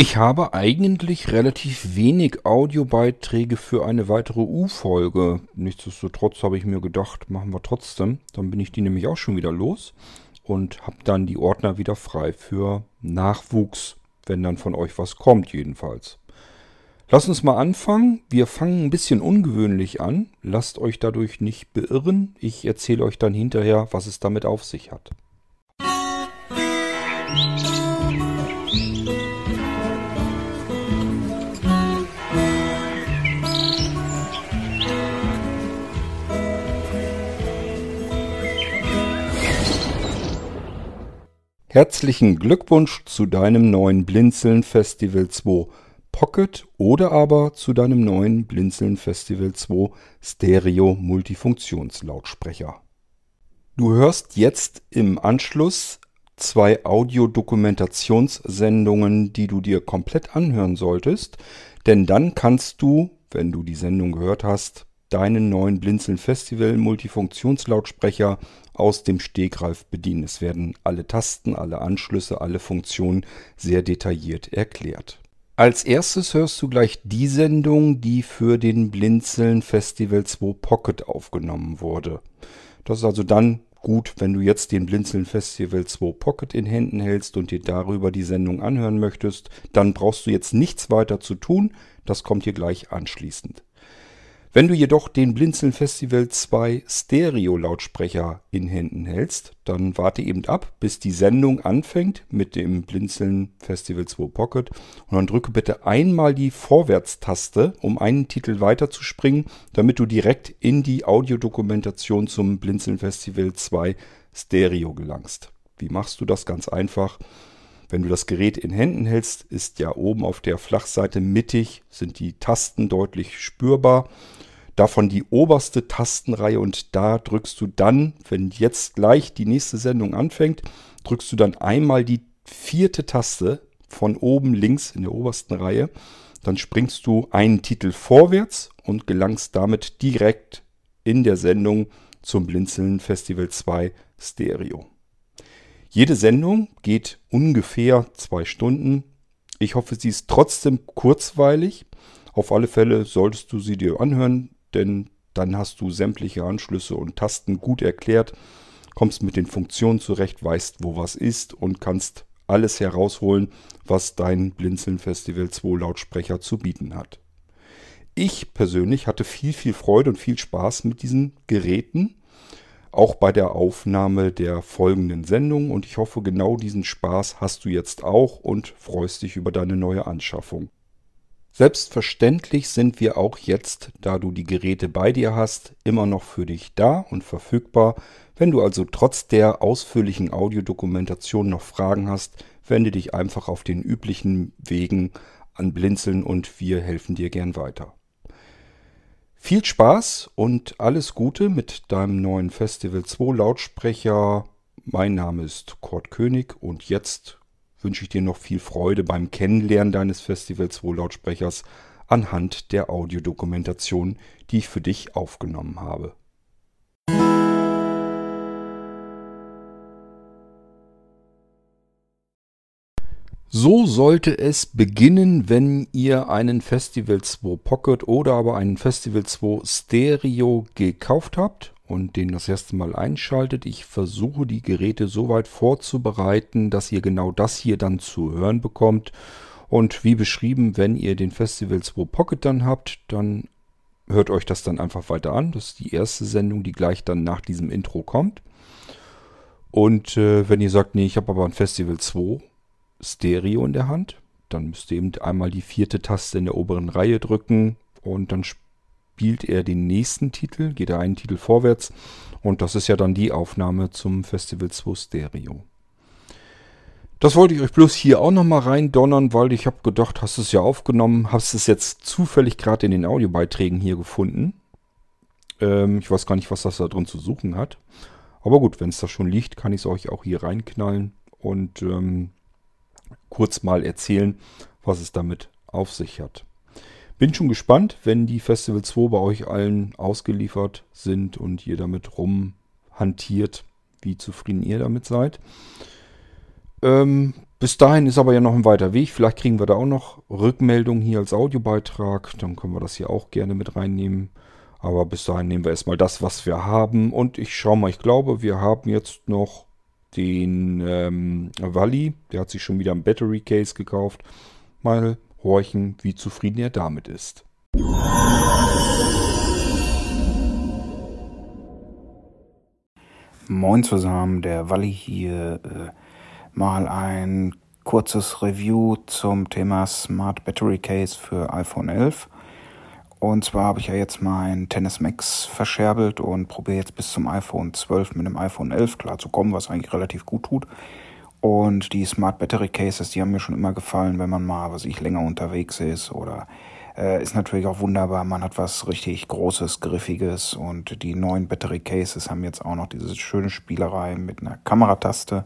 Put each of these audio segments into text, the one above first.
Ich habe eigentlich relativ wenig Audiobeiträge für eine weitere U-Folge. Nichtsdestotrotz habe ich mir gedacht, machen wir trotzdem. Dann bin ich die nämlich auch schon wieder los und habe dann die Ordner wieder frei für Nachwuchs, wenn dann von euch was kommt jedenfalls. Lass uns mal anfangen. Wir fangen ein bisschen ungewöhnlich an. Lasst euch dadurch nicht beirren. Ich erzähle euch dann hinterher, was es damit auf sich hat. Herzlichen Glückwunsch zu deinem neuen Blinzeln Festival 2 Pocket oder aber zu deinem neuen Blinzeln Festival 2 Stereo Multifunktionslautsprecher. Du hörst jetzt im Anschluss zwei Audiodokumentationssendungen, die du dir komplett anhören solltest, denn dann kannst du, wenn du die Sendung gehört hast, deinen neuen Blinzeln Festival Multifunktionslautsprecher aus dem Stegreif bedienen. Es werden alle Tasten, alle Anschlüsse, alle Funktionen sehr detailliert erklärt. Als erstes hörst du gleich die Sendung, die für den Blinzeln Festival 2 Pocket aufgenommen wurde. Das ist also dann gut, wenn du jetzt den Blinzeln Festival 2 Pocket in Händen hältst und dir darüber die Sendung anhören möchtest, dann brauchst du jetzt nichts weiter zu tun. Das kommt hier gleich anschließend. Wenn du jedoch den Blinzeln Festival 2 Stereo-Lautsprecher in Händen hältst, dann warte eben ab, bis die Sendung anfängt mit dem Blinzeln Festival 2 Pocket und dann drücke bitte einmal die Vorwärtstaste, um einen Titel weiterzuspringen, damit du direkt in die Audiodokumentation zum Blinzeln Festival 2 Stereo gelangst. Wie machst du das? Ganz einfach. Wenn du das Gerät in Händen hältst, ist ja oben auf der Flachseite mittig, sind die Tasten deutlich spürbar davon die oberste Tastenreihe und da drückst du dann, wenn jetzt gleich die nächste Sendung anfängt, drückst du dann einmal die vierte Taste von oben links in der obersten Reihe. Dann springst du einen Titel vorwärts und gelangst damit direkt in der Sendung zum Blinzeln Festival 2 Stereo. Jede Sendung geht ungefähr zwei Stunden. Ich hoffe, sie ist trotzdem kurzweilig. Auf alle Fälle solltest du sie dir anhören denn dann hast du sämtliche Anschlüsse und Tasten gut erklärt, kommst mit den Funktionen zurecht, weißt, wo was ist und kannst alles herausholen, was dein Blinzeln Festival 2 Lautsprecher zu bieten hat. Ich persönlich hatte viel, viel Freude und viel Spaß mit diesen Geräten, auch bei der Aufnahme der folgenden Sendung und ich hoffe, genau diesen Spaß hast du jetzt auch und freust dich über deine neue Anschaffung. Selbstverständlich sind wir auch jetzt, da du die Geräte bei dir hast, immer noch für dich da und verfügbar. Wenn du also trotz der ausführlichen Audiodokumentation noch Fragen hast, wende dich einfach auf den üblichen Wegen an Blinzeln und wir helfen dir gern weiter. Viel Spaß und alles Gute mit deinem neuen Festival 2 Lautsprecher. Mein Name ist Kurt König und jetzt wünsche ich dir noch viel Freude beim Kennenlernen deines Festival 2 Lautsprechers anhand der Audiodokumentation, die ich für dich aufgenommen habe. So sollte es beginnen, wenn ihr einen Festival 2 Pocket oder aber einen Festival 2 Stereo gekauft habt und den das erste Mal einschaltet. Ich versuche die Geräte so weit vorzubereiten, dass ihr genau das hier dann zu hören bekommt. Und wie beschrieben, wenn ihr den Festival 2 Pocket dann habt, dann hört euch das dann einfach weiter an. Das ist die erste Sendung, die gleich dann nach diesem Intro kommt. Und äh, wenn ihr sagt, nee, ich habe aber ein Festival 2 Stereo in der Hand, dann müsst ihr eben einmal die vierte Taste in der oberen Reihe drücken und dann spielt er den nächsten Titel, geht er einen Titel vorwärts und das ist ja dann die Aufnahme zum Festival 2 Stereo. Das wollte ich euch bloß hier auch nochmal reindonnern, weil ich habe gedacht, hast es ja aufgenommen, hast es jetzt zufällig gerade in den Audiobeiträgen hier gefunden. Ähm, ich weiß gar nicht, was das da drin zu suchen hat. Aber gut, wenn es da schon liegt, kann ich es euch auch hier reinknallen und ähm, kurz mal erzählen, was es damit auf sich hat. Bin schon gespannt, wenn die Festival 2 bei euch allen ausgeliefert sind und ihr damit rumhantiert, wie zufrieden ihr damit seid. Ähm, Bis dahin ist aber ja noch ein weiter Weg. Vielleicht kriegen wir da auch noch Rückmeldungen hier als Audiobeitrag. Dann können wir das hier auch gerne mit reinnehmen. Aber bis dahin nehmen wir erstmal das, was wir haben. Und ich schaue mal, ich glaube, wir haben jetzt noch den ähm, Wally. Der hat sich schon wieder ein Battery Case gekauft. Mal horchen, wie zufrieden er damit ist. Moin zusammen, der Walli hier. Äh, mal ein kurzes Review zum Thema Smart Battery Case für iPhone 11. Und zwar habe ich ja jetzt mein Tennis Max verscherbelt und probiere jetzt bis zum iPhone 12 mit dem iPhone 11 klarzukommen, was eigentlich relativ gut tut. Und die Smart Battery Cases, die haben mir schon immer gefallen, wenn man mal, was ich länger unterwegs ist oder äh, ist natürlich auch wunderbar. Man hat was richtig Großes, Griffiges und die neuen Battery Cases haben jetzt auch noch diese schöne Spielerei mit einer Kamerataste.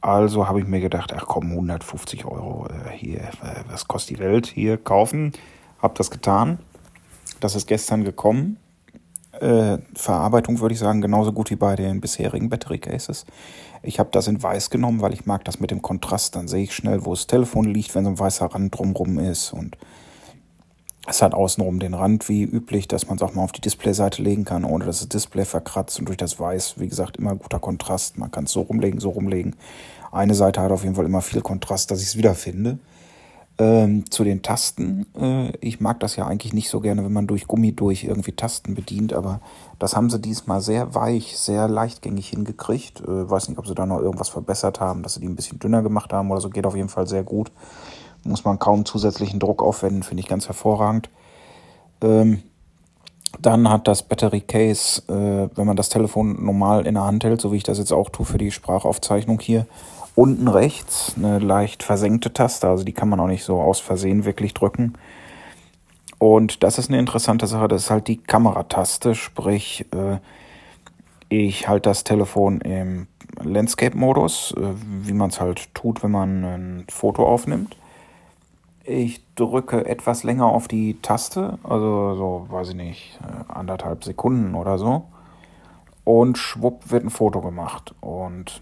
Also habe ich mir gedacht, ach komm, 150 Euro äh, hier, äh, was kostet die Welt hier kaufen. Hab das getan. Das ist gestern gekommen. Äh, Verarbeitung würde ich sagen, genauso gut wie bei den bisherigen Battery Cases. Ich habe das in weiß genommen, weil ich mag das mit dem Kontrast. Dann sehe ich schnell, wo das Telefon liegt, wenn so ein weißer Rand drumrum ist. Und es hat außenrum den Rand wie üblich, dass man es auch mal auf die Displayseite legen kann, ohne dass das Display verkratzt. Und durch das Weiß, wie gesagt, immer guter Kontrast. Man kann es so rumlegen, so rumlegen. Eine Seite hat auf jeden Fall immer viel Kontrast, dass ich es wiederfinde. Ähm, zu den Tasten. Äh, ich mag das ja eigentlich nicht so gerne, wenn man durch Gummi durch irgendwie Tasten bedient, aber das haben sie diesmal sehr weich, sehr leichtgängig hingekriegt. Äh, weiß nicht, ob sie da noch irgendwas verbessert haben, dass sie die ein bisschen dünner gemacht haben oder so. Geht auf jeden Fall sehr gut muss man kaum zusätzlichen Druck aufwenden, finde ich ganz hervorragend. Ähm, dann hat das Battery Case, äh, wenn man das Telefon normal in der Hand hält, so wie ich das jetzt auch tue für die Sprachaufzeichnung hier, unten rechts eine leicht versenkte Taste, also die kann man auch nicht so aus Versehen wirklich drücken. Und das ist eine interessante Sache, das ist halt die Kamerataste, sprich, äh, ich halte das Telefon im Landscape-Modus, äh, wie man es halt tut, wenn man ein Foto aufnimmt. Ich drücke etwas länger auf die Taste, also so, weiß ich nicht, äh, anderthalb Sekunden oder so. Und schwupp wird ein Foto gemacht. Und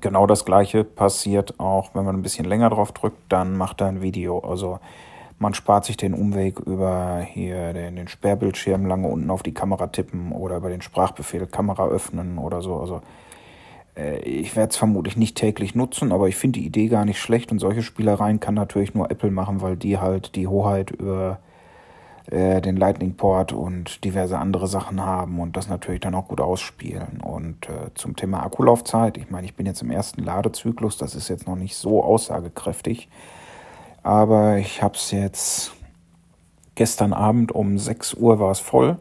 genau das gleiche passiert auch, wenn man ein bisschen länger drauf drückt, dann macht er ein Video. Also man spart sich den Umweg über hier den, den Sperrbildschirm lange unten auf die Kamera tippen oder über den Sprachbefehl Kamera öffnen oder so. Also äh, ich werde es vermutlich nicht täglich nutzen, aber ich finde die Idee gar nicht schlecht und solche Spielereien kann natürlich nur Apple machen, weil die halt die Hoheit über äh, den Lightning Port und diverse andere Sachen haben und das natürlich dann auch gut ausspielen. Und äh, zum Thema Akkulaufzeit, ich meine, ich bin jetzt im ersten Ladezyklus, das ist jetzt noch nicht so aussagekräftig, aber ich habe es jetzt gestern Abend um 6 Uhr war es voll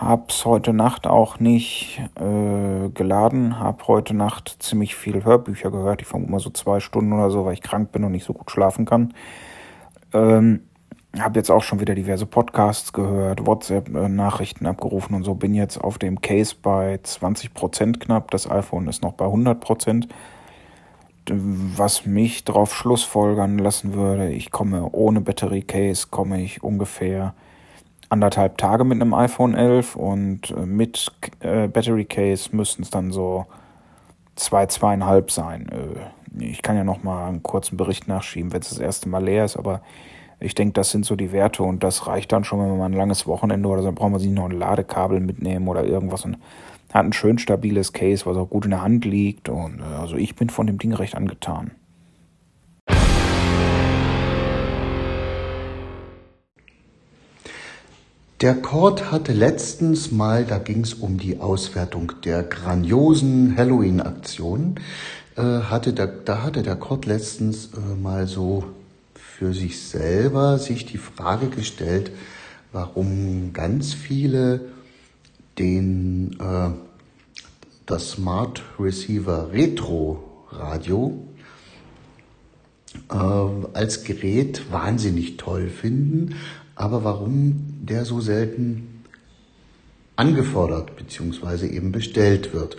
Hab's heute Nacht auch nicht äh, geladen. Hab heute Nacht ziemlich viel Hörbücher gehört. Ich vermute mal so zwei Stunden oder so, weil ich krank bin und nicht so gut schlafen kann. Ähm, hab jetzt auch schon wieder diverse Podcasts gehört, WhatsApp-Nachrichten abgerufen und so. Bin jetzt auf dem Case bei 20% knapp. Das iPhone ist noch bei 100%. Was mich darauf schlussfolgern lassen würde, ich komme ohne Battery Case, komme ich ungefähr anderthalb Tage mit einem iPhone 11 und äh, mit äh, Battery Case müssten es dann so zwei, zweieinhalb sein. Äh, ich kann ja noch mal einen kurzen Bericht nachschieben, wenn es das erste Mal leer ist, aber ich denke, das sind so die Werte und das reicht dann schon, wenn man ein langes Wochenende oder so, dann braucht man sich noch ein Ladekabel mitnehmen oder irgendwas und hat ein schön stabiles Case, was auch gut in der Hand liegt und äh, also ich bin von dem Ding recht angetan. Der Court hatte letztens mal, da ging es um die Auswertung der grandiosen Halloween-Aktion, äh, da hatte der Court letztens äh, mal so für sich selber sich die Frage gestellt, warum ganz viele den äh, das Smart Receiver Retro Radio äh, als Gerät wahnsinnig toll finden, aber warum der so selten angefordert bzw. eben bestellt wird.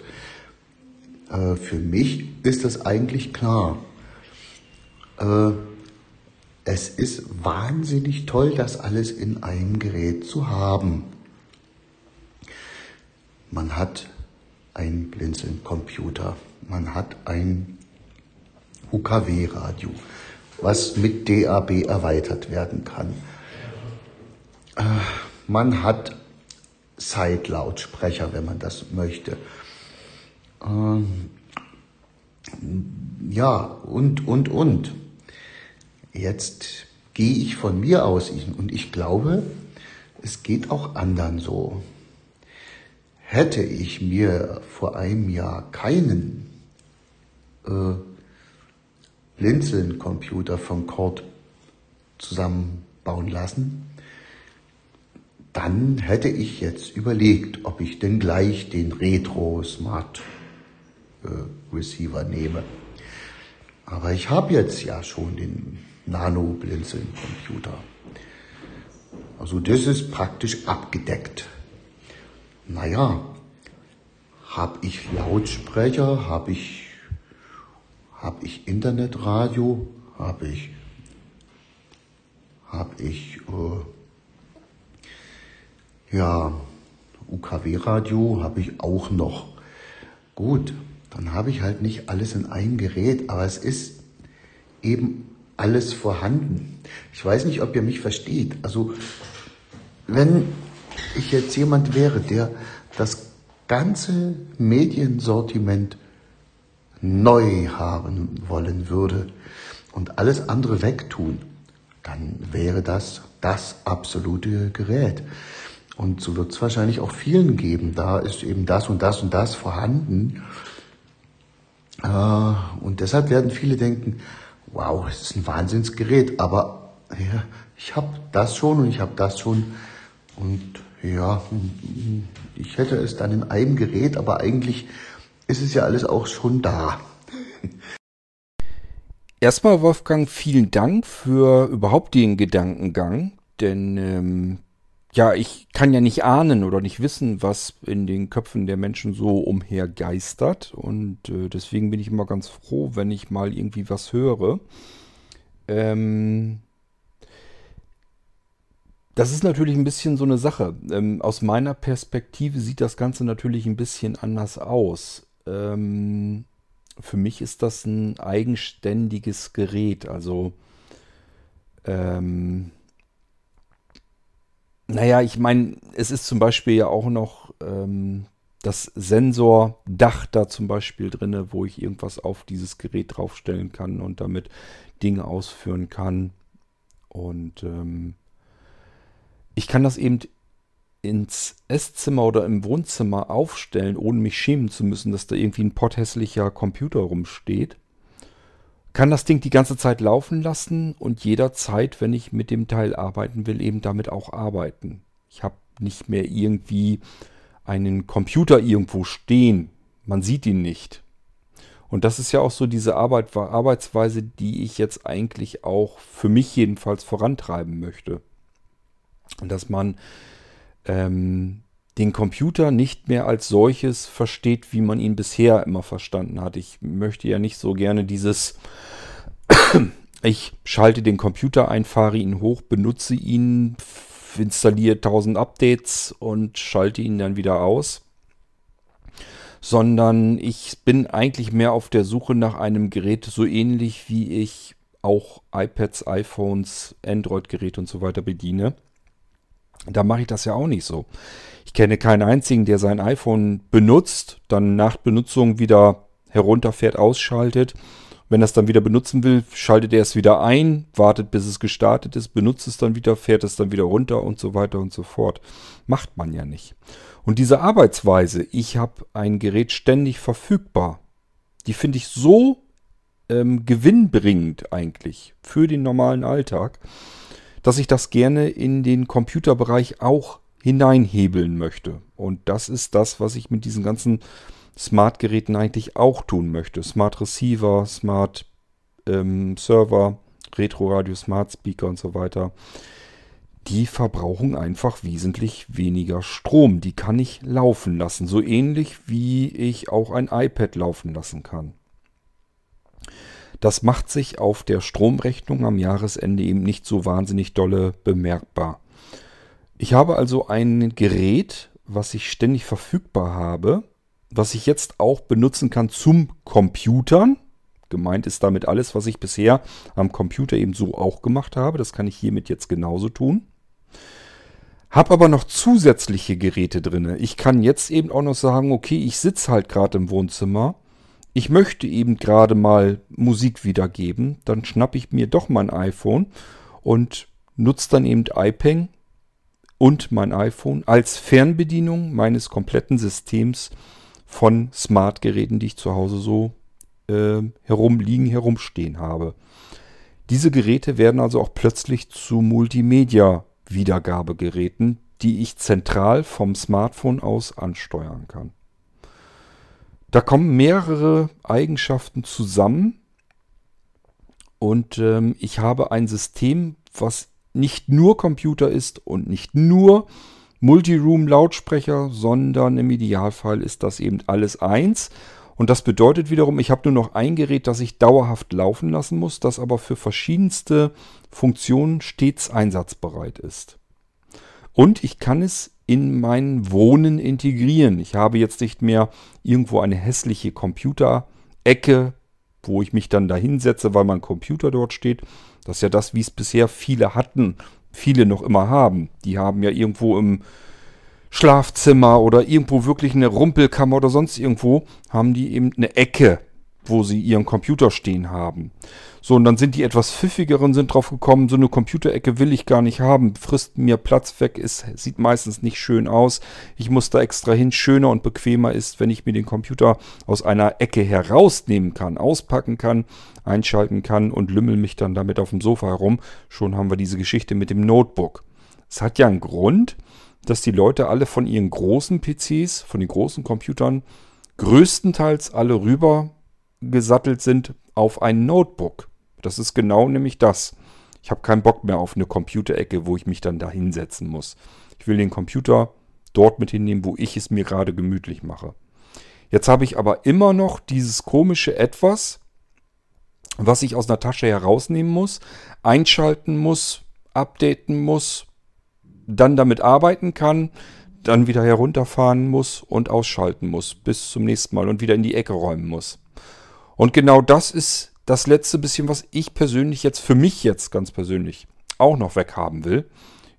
Äh, für mich ist das eigentlich klar. Äh, es ist wahnsinnig toll, das alles in einem Gerät zu haben. Man hat einen Blinzeln-Computer, man hat ein UKW-Radio, was mit DAB erweitert werden kann. Äh, man hat Side-Lautsprecher, wenn man das möchte. Ähm, ja, und, und, und. Jetzt gehe ich von mir aus und ich glaube, es geht auch anderen so. Hätte ich mir vor einem Jahr keinen äh, Blinzeln-Computer von Cord zusammenbauen lassen, dann hätte ich jetzt überlegt, ob ich denn gleich den Retro Smart äh, Receiver nehme. Aber ich habe jetzt ja schon den Nano Blinzeln Computer. Also das ist praktisch abgedeckt. Naja, habe ich Lautsprecher, habe ich, hab ich Internetradio, habe ich, hab ich äh, ja, UKW-Radio habe ich auch noch. Gut, dann habe ich halt nicht alles in einem Gerät, aber es ist eben alles vorhanden. Ich weiß nicht, ob ihr mich versteht. Also, wenn ich jetzt jemand wäre, der das ganze Mediensortiment neu haben wollen würde und alles andere wegtun, dann wäre das das absolute Gerät. Und so wird es wahrscheinlich auch vielen geben. Da ist eben das und das und das vorhanden. Äh, und deshalb werden viele denken, wow, es ist ein Wahnsinnsgerät, aber ja, ich habe das schon und ich habe das schon. Und ja, ich hätte es dann in einem Gerät, aber eigentlich ist es ja alles auch schon da. Erstmal, Wolfgang, vielen Dank für überhaupt den Gedankengang, denn ähm, ja, ich kann ja nicht ahnen oder nicht wissen, was in den Köpfen der Menschen so umhergeistert. Und äh, deswegen bin ich immer ganz froh, wenn ich mal irgendwie was höre. Ähm, das ist natürlich ein bisschen so eine Sache. Ähm, aus meiner Perspektive sieht das Ganze natürlich ein bisschen anders aus. Ähm, für mich ist das ein eigenständiges Gerät. Also ähm, naja, ich meine, es ist zum Beispiel ja auch noch ähm, das Sensordach da zum Beispiel drin, wo ich irgendwas auf dieses Gerät draufstellen kann und damit Dinge ausführen kann. Und ähm, ich kann das eben ins Esszimmer oder im Wohnzimmer aufstellen, ohne mich schämen zu müssen, dass da irgendwie ein potthässlicher Computer rumsteht kann das Ding die ganze Zeit laufen lassen und jederzeit, wenn ich mit dem Teil arbeiten will, eben damit auch arbeiten. Ich habe nicht mehr irgendwie einen Computer irgendwo stehen. Man sieht ihn nicht. Und das ist ja auch so diese Arbeit, Arbeitsweise, die ich jetzt eigentlich auch für mich jedenfalls vorantreiben möchte. Und dass man ähm, den Computer nicht mehr als solches versteht, wie man ihn bisher immer verstanden hat. Ich möchte ja nicht so gerne dieses, ich schalte den Computer ein, fahre ihn hoch, benutze ihn, installiere 1000 Updates und schalte ihn dann wieder aus. Sondern ich bin eigentlich mehr auf der Suche nach einem Gerät, so ähnlich wie ich auch iPads, iPhones, Android-Geräte und so weiter bediene. Da mache ich das ja auch nicht so. Ich kenne keinen einzigen, der sein iPhone benutzt, dann nach Benutzung wieder herunterfährt, ausschaltet. Wenn er es dann wieder benutzen will, schaltet er es wieder ein, wartet bis es gestartet ist, benutzt es dann wieder, fährt es dann wieder runter und so weiter und so fort. Macht man ja nicht. Und diese Arbeitsweise, ich habe ein Gerät ständig verfügbar, die finde ich so ähm, gewinnbringend eigentlich für den normalen Alltag, dass ich das gerne in den Computerbereich auch hineinhebeln möchte. Und das ist das, was ich mit diesen ganzen Smart-Geräten eigentlich auch tun möchte. Smart Receiver, Smart ähm, Server, Retro-Radio, Smart Speaker und so weiter. Die verbrauchen einfach wesentlich weniger Strom. Die kann ich laufen lassen. So ähnlich wie ich auch ein iPad laufen lassen kann. Das macht sich auf der Stromrechnung am Jahresende eben nicht so wahnsinnig dolle bemerkbar. Ich habe also ein Gerät, was ich ständig verfügbar habe, was ich jetzt auch benutzen kann zum Computern. Gemeint ist damit alles, was ich bisher am Computer eben so auch gemacht habe. Das kann ich hiermit jetzt genauso tun. Hab aber noch zusätzliche Geräte drin. Ich kann jetzt eben auch noch sagen, okay, ich sitze halt gerade im Wohnzimmer. Ich möchte eben gerade mal Musik wiedergeben. Dann schnappe ich mir doch mein iPhone und nutze dann eben iPeng und mein iPhone als Fernbedienung meines kompletten Systems von Smartgeräten, die ich zu Hause so äh, herumliegen, herumstehen habe. Diese Geräte werden also auch plötzlich zu Multimedia Wiedergabegeräten, die ich zentral vom Smartphone aus ansteuern kann. Da kommen mehrere Eigenschaften zusammen und ähm, ich habe ein System, was nicht nur Computer ist und nicht nur Multiroom-Lautsprecher, sondern im Idealfall ist das eben alles eins. Und das bedeutet wiederum, ich habe nur noch ein Gerät, das ich dauerhaft laufen lassen muss, das aber für verschiedenste Funktionen stets einsatzbereit ist. Und ich kann es in mein Wohnen integrieren. Ich habe jetzt nicht mehr irgendwo eine hässliche Computerecke, wo ich mich dann da hinsetze, weil mein Computer dort steht. Das ist ja das, wie es bisher viele hatten, viele noch immer haben. Die haben ja irgendwo im Schlafzimmer oder irgendwo wirklich eine Rumpelkammer oder sonst irgendwo, haben die eben eine Ecke, wo sie ihren Computer stehen haben. So, und dann sind die etwas pfiffigeren, sind drauf gekommen, so eine Computerecke will ich gar nicht haben, frisst mir Platz weg, ist, sieht meistens nicht schön aus. Ich muss da extra hin. Schöner und bequemer ist, wenn ich mir den Computer aus einer Ecke herausnehmen kann, auspacken kann, einschalten kann und lümmel mich dann damit auf dem Sofa herum. Schon haben wir diese Geschichte mit dem Notebook. Es hat ja einen Grund, dass die Leute alle von ihren großen PCs, von den großen Computern, größtenteils alle rüber gesattelt sind auf ein Notebook. Das ist genau nämlich das. Ich habe keinen Bock mehr auf eine Computerecke, wo ich mich dann da hinsetzen muss. Ich will den Computer dort mit hinnehmen, wo ich es mir gerade gemütlich mache. Jetzt habe ich aber immer noch dieses komische Etwas, was ich aus einer Tasche herausnehmen muss, einschalten muss, updaten muss, dann damit arbeiten kann, dann wieder herunterfahren muss und ausschalten muss bis zum nächsten Mal und wieder in die Ecke räumen muss. Und genau das ist das letzte bisschen, was ich persönlich jetzt für mich jetzt ganz persönlich auch noch weghaben will.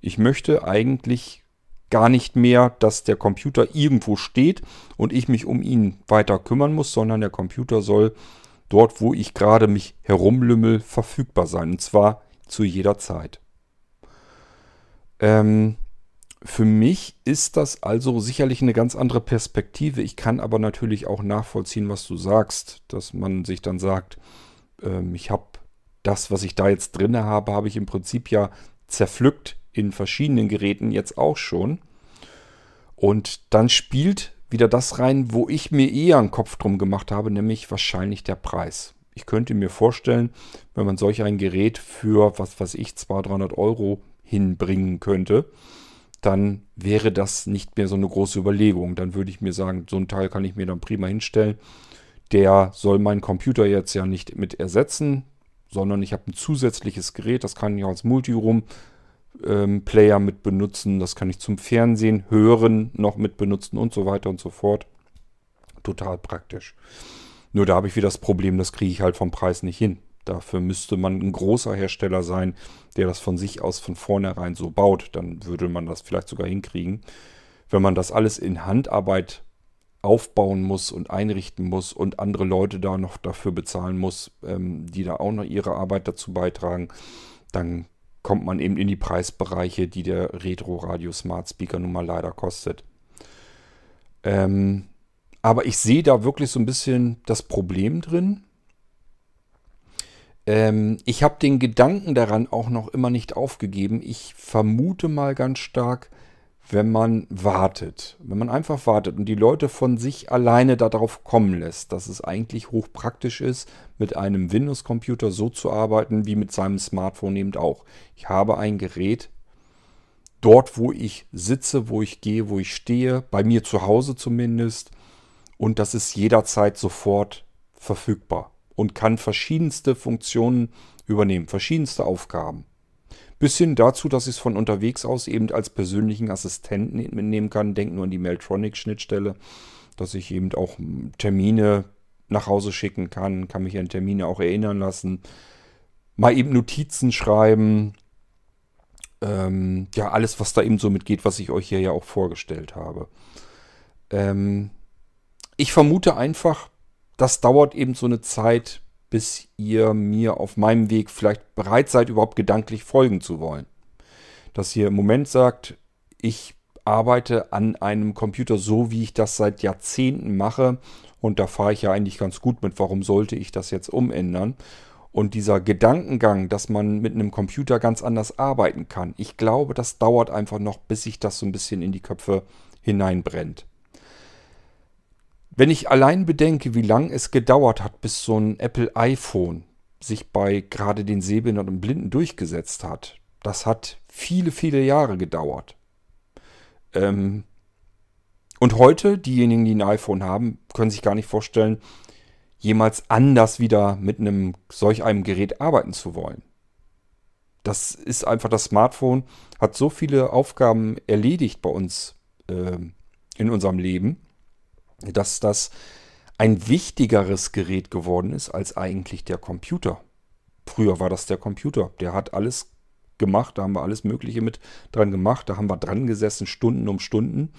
Ich möchte eigentlich gar nicht mehr, dass der Computer irgendwo steht und ich mich um ihn weiter kümmern muss, sondern der Computer soll dort, wo ich gerade mich herumlümmel, verfügbar sein. Und zwar zu jeder Zeit. Ähm, für mich ist das also sicherlich eine ganz andere Perspektive. Ich kann aber natürlich auch nachvollziehen, was du sagst, dass man sich dann sagt, ähm, ich habe das, was ich da jetzt drin habe, habe ich im Prinzip ja zerpflückt in verschiedenen Geräten jetzt auch schon. Und dann spielt wieder das rein, wo ich mir eher einen Kopf drum gemacht habe, nämlich wahrscheinlich der Preis. Ich könnte mir vorstellen, wenn man solch ein Gerät für, was weiß ich, 200, 300 Euro hinbringen könnte, dann wäre das nicht mehr so eine große Überlegung. Dann würde ich mir sagen, so ein Teil kann ich mir dann prima hinstellen. Der soll meinen Computer jetzt ja nicht mit ersetzen, sondern ich habe ein zusätzliches Gerät, das kann ich als Multiroom-Player ähm, mit benutzen, das kann ich zum Fernsehen, Hören noch mit benutzen und so weiter und so fort. Total praktisch. Nur da habe ich wieder das Problem, das kriege ich halt vom Preis nicht hin. Dafür müsste man ein großer Hersteller sein, der das von sich aus von vornherein so baut. Dann würde man das vielleicht sogar hinkriegen. Wenn man das alles in Handarbeit aufbauen muss und einrichten muss und andere Leute da noch dafür bezahlen muss, ähm, die da auch noch ihre Arbeit dazu beitragen, dann kommt man eben in die Preisbereiche, die der Retro Radio Smart Speaker nun mal leider kostet. Ähm, aber ich sehe da wirklich so ein bisschen das Problem drin. Ähm, ich habe den Gedanken daran auch noch immer nicht aufgegeben. Ich vermute mal ganz stark, wenn man wartet, wenn man einfach wartet und die Leute von sich alleine darauf kommen lässt, dass es eigentlich hochpraktisch ist, mit einem Windows-Computer so zu arbeiten wie mit seinem Smartphone eben auch. Ich habe ein Gerät dort, wo ich sitze, wo ich gehe, wo ich stehe, bei mir zu Hause zumindest, und das ist jederzeit sofort verfügbar und kann verschiedenste Funktionen übernehmen, verschiedenste Aufgaben. Bis hin dazu, dass ich es von unterwegs aus eben als persönlichen Assistenten mitnehmen kann. Denk nur an die Mailtronic-Schnittstelle, dass ich eben auch Termine nach Hause schicken kann, kann mich an Termine auch erinnern lassen, mal eben Notizen schreiben, ähm, ja, alles, was da eben so mitgeht, was ich euch hier ja auch vorgestellt habe. Ähm, ich vermute einfach, das dauert eben so eine Zeit, bis ihr mir auf meinem Weg vielleicht bereit seid, überhaupt gedanklich folgen zu wollen. Dass ihr im Moment sagt, ich arbeite an einem Computer so, wie ich das seit Jahrzehnten mache. Und da fahre ich ja eigentlich ganz gut mit. Warum sollte ich das jetzt umändern? Und dieser Gedankengang, dass man mit einem Computer ganz anders arbeiten kann, ich glaube, das dauert einfach noch, bis sich das so ein bisschen in die Köpfe hineinbrennt. Wenn ich allein bedenke, wie lange es gedauert hat, bis so ein Apple iPhone sich bei gerade den Sehbehinderten und Blinden durchgesetzt hat, das hat viele, viele Jahre gedauert. Ähm und heute, diejenigen, die ein iPhone haben, können sich gar nicht vorstellen, jemals anders wieder mit einem solch einem Gerät arbeiten zu wollen. Das ist einfach das Smartphone, hat so viele Aufgaben erledigt bei uns äh, in unserem Leben, dass das ein wichtigeres Gerät geworden ist als eigentlich der Computer. Früher war das der Computer. Der hat alles gemacht, da haben wir alles Mögliche mit dran gemacht, da haben wir dran gesessen, Stunden um Stunden.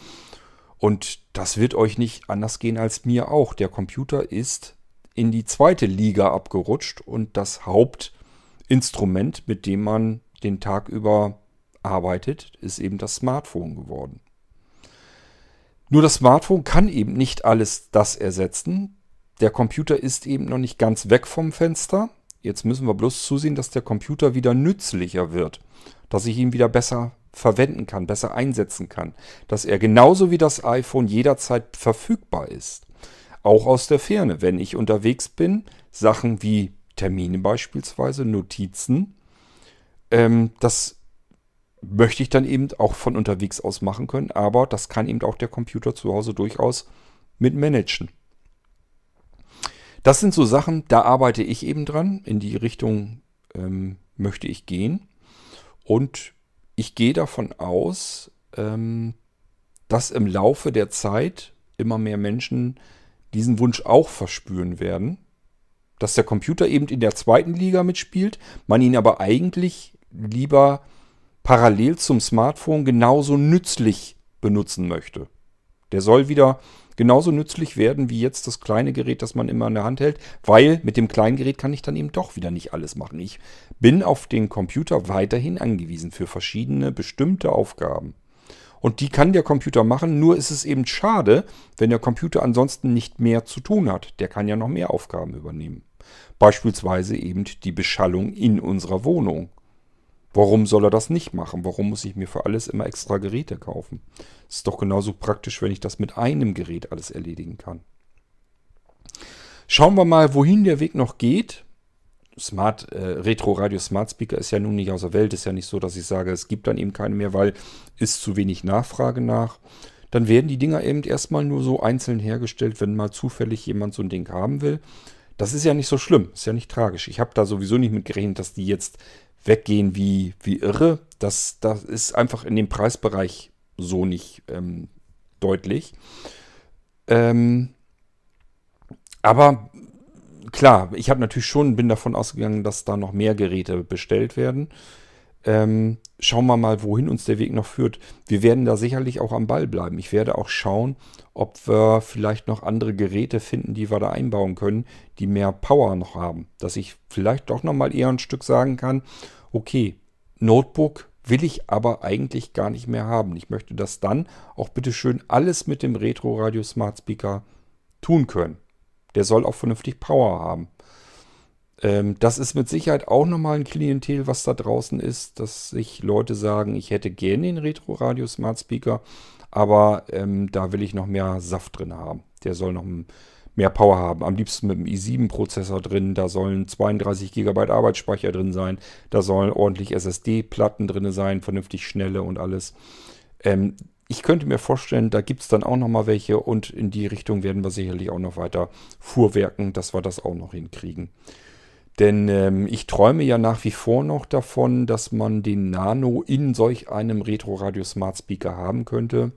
Und das wird euch nicht anders gehen als mir auch. Der Computer ist in die zweite Liga abgerutscht und das Hauptinstrument, mit dem man den Tag über arbeitet, ist eben das Smartphone geworden. Nur das Smartphone kann eben nicht alles das ersetzen. Der Computer ist eben noch nicht ganz weg vom Fenster. Jetzt müssen wir bloß zusehen, dass der Computer wieder nützlicher wird, dass ich ihn wieder besser verwenden kann, besser einsetzen kann, dass er genauso wie das iPhone jederzeit verfügbar ist. Auch aus der Ferne, wenn ich unterwegs bin, Sachen wie Termine beispielsweise, Notizen, ähm, das möchte ich dann eben auch von unterwegs aus machen können, aber das kann eben auch der Computer zu Hause durchaus mit managen. Das sind so Sachen, da arbeite ich eben dran. In die Richtung ähm, möchte ich gehen. Und ich gehe davon aus, ähm, dass im Laufe der Zeit immer mehr Menschen diesen Wunsch auch verspüren werden, dass der Computer eben in der zweiten Liga mitspielt, man ihn aber eigentlich lieber parallel zum Smartphone genauso nützlich benutzen möchte. Der soll wieder genauso nützlich werden wie jetzt das kleine Gerät, das man immer in der Hand hält, weil mit dem kleinen Gerät kann ich dann eben doch wieder nicht alles machen. Ich bin auf den Computer weiterhin angewiesen für verschiedene bestimmte Aufgaben. Und die kann der Computer machen, nur ist es eben schade, wenn der Computer ansonsten nicht mehr zu tun hat. Der kann ja noch mehr Aufgaben übernehmen. Beispielsweise eben die Beschallung in unserer Wohnung. Warum soll er das nicht machen? Warum muss ich mir für alles immer extra Geräte kaufen? Es ist doch genauso praktisch, wenn ich das mit einem Gerät alles erledigen kann. Schauen wir mal, wohin der Weg noch geht. Smart, äh, Retro Radio Smart Speaker ist ja nun nicht aus der Welt. Ist ja nicht so, dass ich sage, es gibt dann eben keine mehr, weil ist zu wenig Nachfrage nach. Dann werden die Dinger eben erstmal nur so einzeln hergestellt, wenn mal zufällig jemand so ein Ding haben will. Das ist ja nicht so schlimm, ist ja nicht tragisch. Ich habe da sowieso nicht mit gerechnet, dass die jetzt weggehen wie, wie irre. Das, das ist einfach in dem Preisbereich so nicht ähm, deutlich. Ähm, aber klar, ich habe natürlich schon, bin davon ausgegangen, dass da noch mehr Geräte bestellt werden. Ähm, schauen wir mal, wohin uns der Weg noch führt. Wir werden da sicherlich auch am Ball bleiben. Ich werde auch schauen, ob wir vielleicht noch andere Geräte finden, die wir da einbauen können, die mehr Power noch haben. Dass ich vielleicht doch nochmal eher ein Stück sagen kann, okay, Notebook will ich aber eigentlich gar nicht mehr haben. Ich möchte das dann auch bitte schön alles mit dem Retro Radio Smart Speaker tun können. Der soll auch vernünftig Power haben. Ähm, das ist mit Sicherheit auch nochmal ein Klientel, was da draußen ist, dass sich Leute sagen, ich hätte gerne den Retro Radio Smart Speaker, aber ähm, da will ich noch mehr Saft drin haben. Der soll noch mehr Power haben. Am liebsten mit einem i7-Prozessor drin. Da sollen 32 GB Arbeitsspeicher drin sein. Da sollen ordentlich SSD-Platten drin sein, vernünftig schnelle und alles. Ähm, ich könnte mir vorstellen, da gibt es dann auch noch mal welche und in die Richtung werden wir sicherlich auch noch weiter fuhrwerken, dass wir das auch noch hinkriegen. Denn ähm, ich träume ja nach wie vor noch davon, dass man den Nano in solch einem Retro Radio Smart Speaker haben könnte,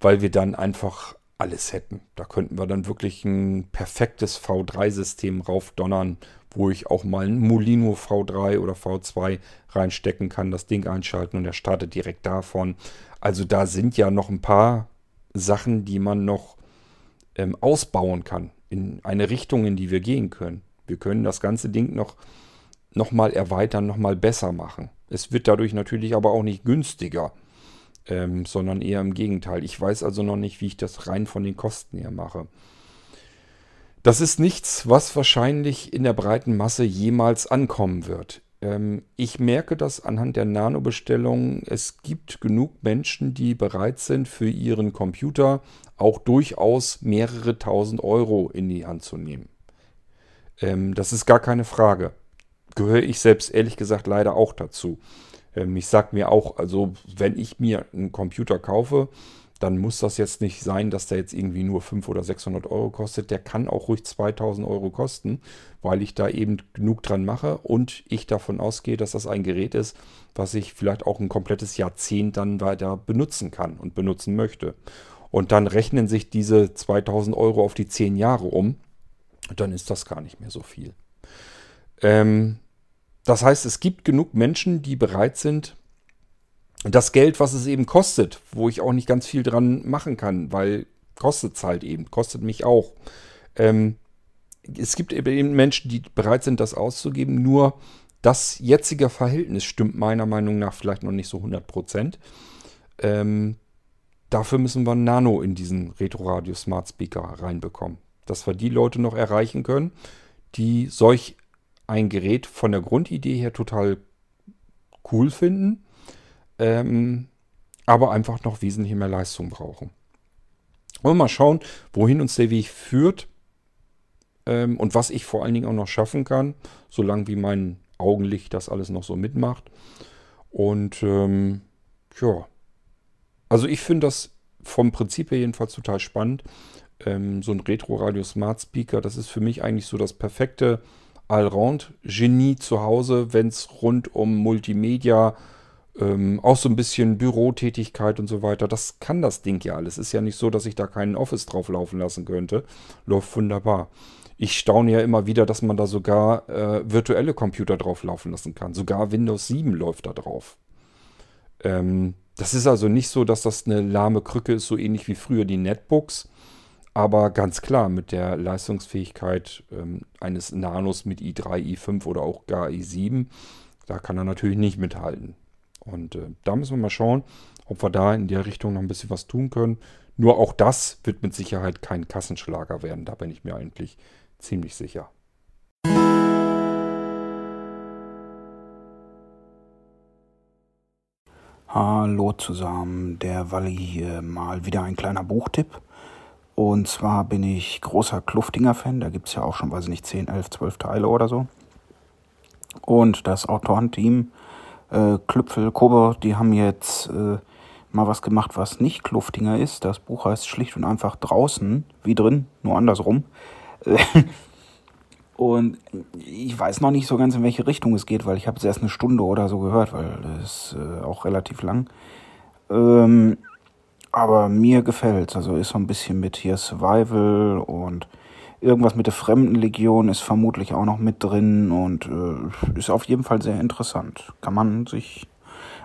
weil wir dann einfach alles hätten. Da könnten wir dann wirklich ein perfektes V3-System raufdonnern, wo ich auch mal ein Molino V3 oder V2 reinstecken kann, das Ding einschalten und er startet direkt davon. Also da sind ja noch ein paar Sachen, die man noch ähm, ausbauen kann in eine Richtung, in die wir gehen können. Wir können das ganze Ding noch, noch mal erweitern, noch mal besser machen. Es wird dadurch natürlich aber auch nicht günstiger, ähm, sondern eher im Gegenteil. Ich weiß also noch nicht, wie ich das rein von den Kosten her mache. Das ist nichts, was wahrscheinlich in der breiten Masse jemals ankommen wird. Ähm, ich merke das anhand der Nano-Bestellungen. Es gibt genug Menschen, die bereit sind, für ihren Computer auch durchaus mehrere tausend Euro in die Hand zu nehmen. Ähm, das ist gar keine Frage. Gehöre ich selbst ehrlich gesagt leider auch dazu. Ähm, ich sage mir auch, also wenn ich mir einen Computer kaufe, dann muss das jetzt nicht sein, dass der jetzt irgendwie nur 500 oder 600 Euro kostet. Der kann auch ruhig 2000 Euro kosten, weil ich da eben genug dran mache und ich davon ausgehe, dass das ein Gerät ist, was ich vielleicht auch ein komplettes Jahrzehnt dann weiter benutzen kann und benutzen möchte. Und dann rechnen sich diese 2000 Euro auf die 10 Jahre um. Dann ist das gar nicht mehr so viel. Ähm, das heißt, es gibt genug Menschen, die bereit sind, das Geld, was es eben kostet, wo ich auch nicht ganz viel dran machen kann, weil kostet es halt eben, kostet mich auch. Ähm, es gibt eben Menschen, die bereit sind, das auszugeben, nur das jetzige Verhältnis stimmt meiner Meinung nach vielleicht noch nicht so 100 Prozent. Ähm, dafür müssen wir Nano in diesen Retro Radio Smart Speaker reinbekommen, dass wir die Leute noch erreichen können, die solch ein Gerät von der Grundidee her total cool finden ähm, aber einfach noch wesentlich mehr Leistung brauchen. Und mal schauen, wohin uns der Weg führt ähm, und was ich vor allen Dingen auch noch schaffen kann, solange wie mein Augenlicht das alles noch so mitmacht. Und ähm, ja, also ich finde das vom Prinzip her jedenfalls total spannend. Ähm, so ein Retro-Radio Smart Speaker, das ist für mich eigentlich so das perfekte Allround-Genie zu Hause, wenn es rund um Multimedia, ähm, auch so ein bisschen Bürotätigkeit und so weiter. Das kann das Ding ja alles. Ist ja nicht so, dass ich da keinen Office drauf laufen lassen könnte. Läuft wunderbar. Ich staune ja immer wieder, dass man da sogar äh, virtuelle Computer drauf laufen lassen kann. Sogar Windows 7 läuft da drauf. Ähm, das ist also nicht so, dass das eine lahme Krücke ist, so ähnlich wie früher die Netbooks. Aber ganz klar, mit der Leistungsfähigkeit ähm, eines Nanos mit i3, i5 oder auch gar i7, da kann er natürlich nicht mithalten. Und äh, da müssen wir mal schauen, ob wir da in der Richtung noch ein bisschen was tun können. Nur auch das wird mit Sicherheit kein Kassenschlager werden. Da bin ich mir eigentlich ziemlich sicher. Hallo zusammen, der Walli hier mal wieder ein kleiner Buchtipp. Und zwar bin ich großer Kluftinger-Fan, da gibt es ja auch schon, weiß ich nicht, 10, 11, 12 Teile oder so. Und das Autorenteam äh, Klüpfel, Kober, die haben jetzt äh, mal was gemacht, was nicht Kluftinger ist. Das Buch heißt schlicht und einfach draußen, wie drin, nur andersrum. und ich weiß noch nicht so ganz, in welche Richtung es geht, weil ich habe es erst eine Stunde oder so gehört, weil ist äh, auch relativ lang. Ähm, aber mir gefällt Also ist so ein bisschen mit hier Survival und Irgendwas mit der Fremdenlegion ist vermutlich auch noch mit drin und äh, ist auf jeden Fall sehr interessant. Kann man sich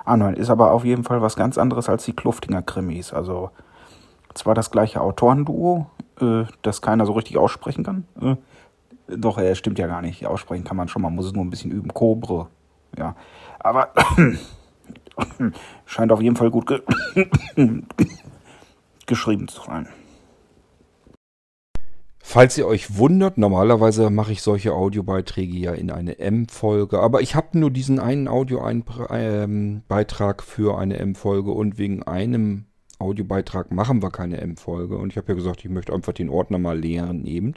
anhören. Ist aber auf jeden Fall was ganz anderes als die Kluftinger Krimis. Also zwar das gleiche Autorenduo, äh, das keiner so richtig aussprechen kann. Äh, doch, er stimmt ja gar nicht. Aussprechen kann man schon, man muss es nur ein bisschen üben. Kobre. Ja. Aber scheint auf jeden Fall gut ge geschrieben zu sein. Falls ihr euch wundert, normalerweise mache ich solche Audiobeiträge ja in eine M-Folge, aber ich habe nur diesen einen Audiobeitrag ähm, für eine M-Folge und wegen einem Audiobeitrag machen wir keine M-Folge und ich habe ja gesagt, ich möchte einfach den Ordner mal leeren eben.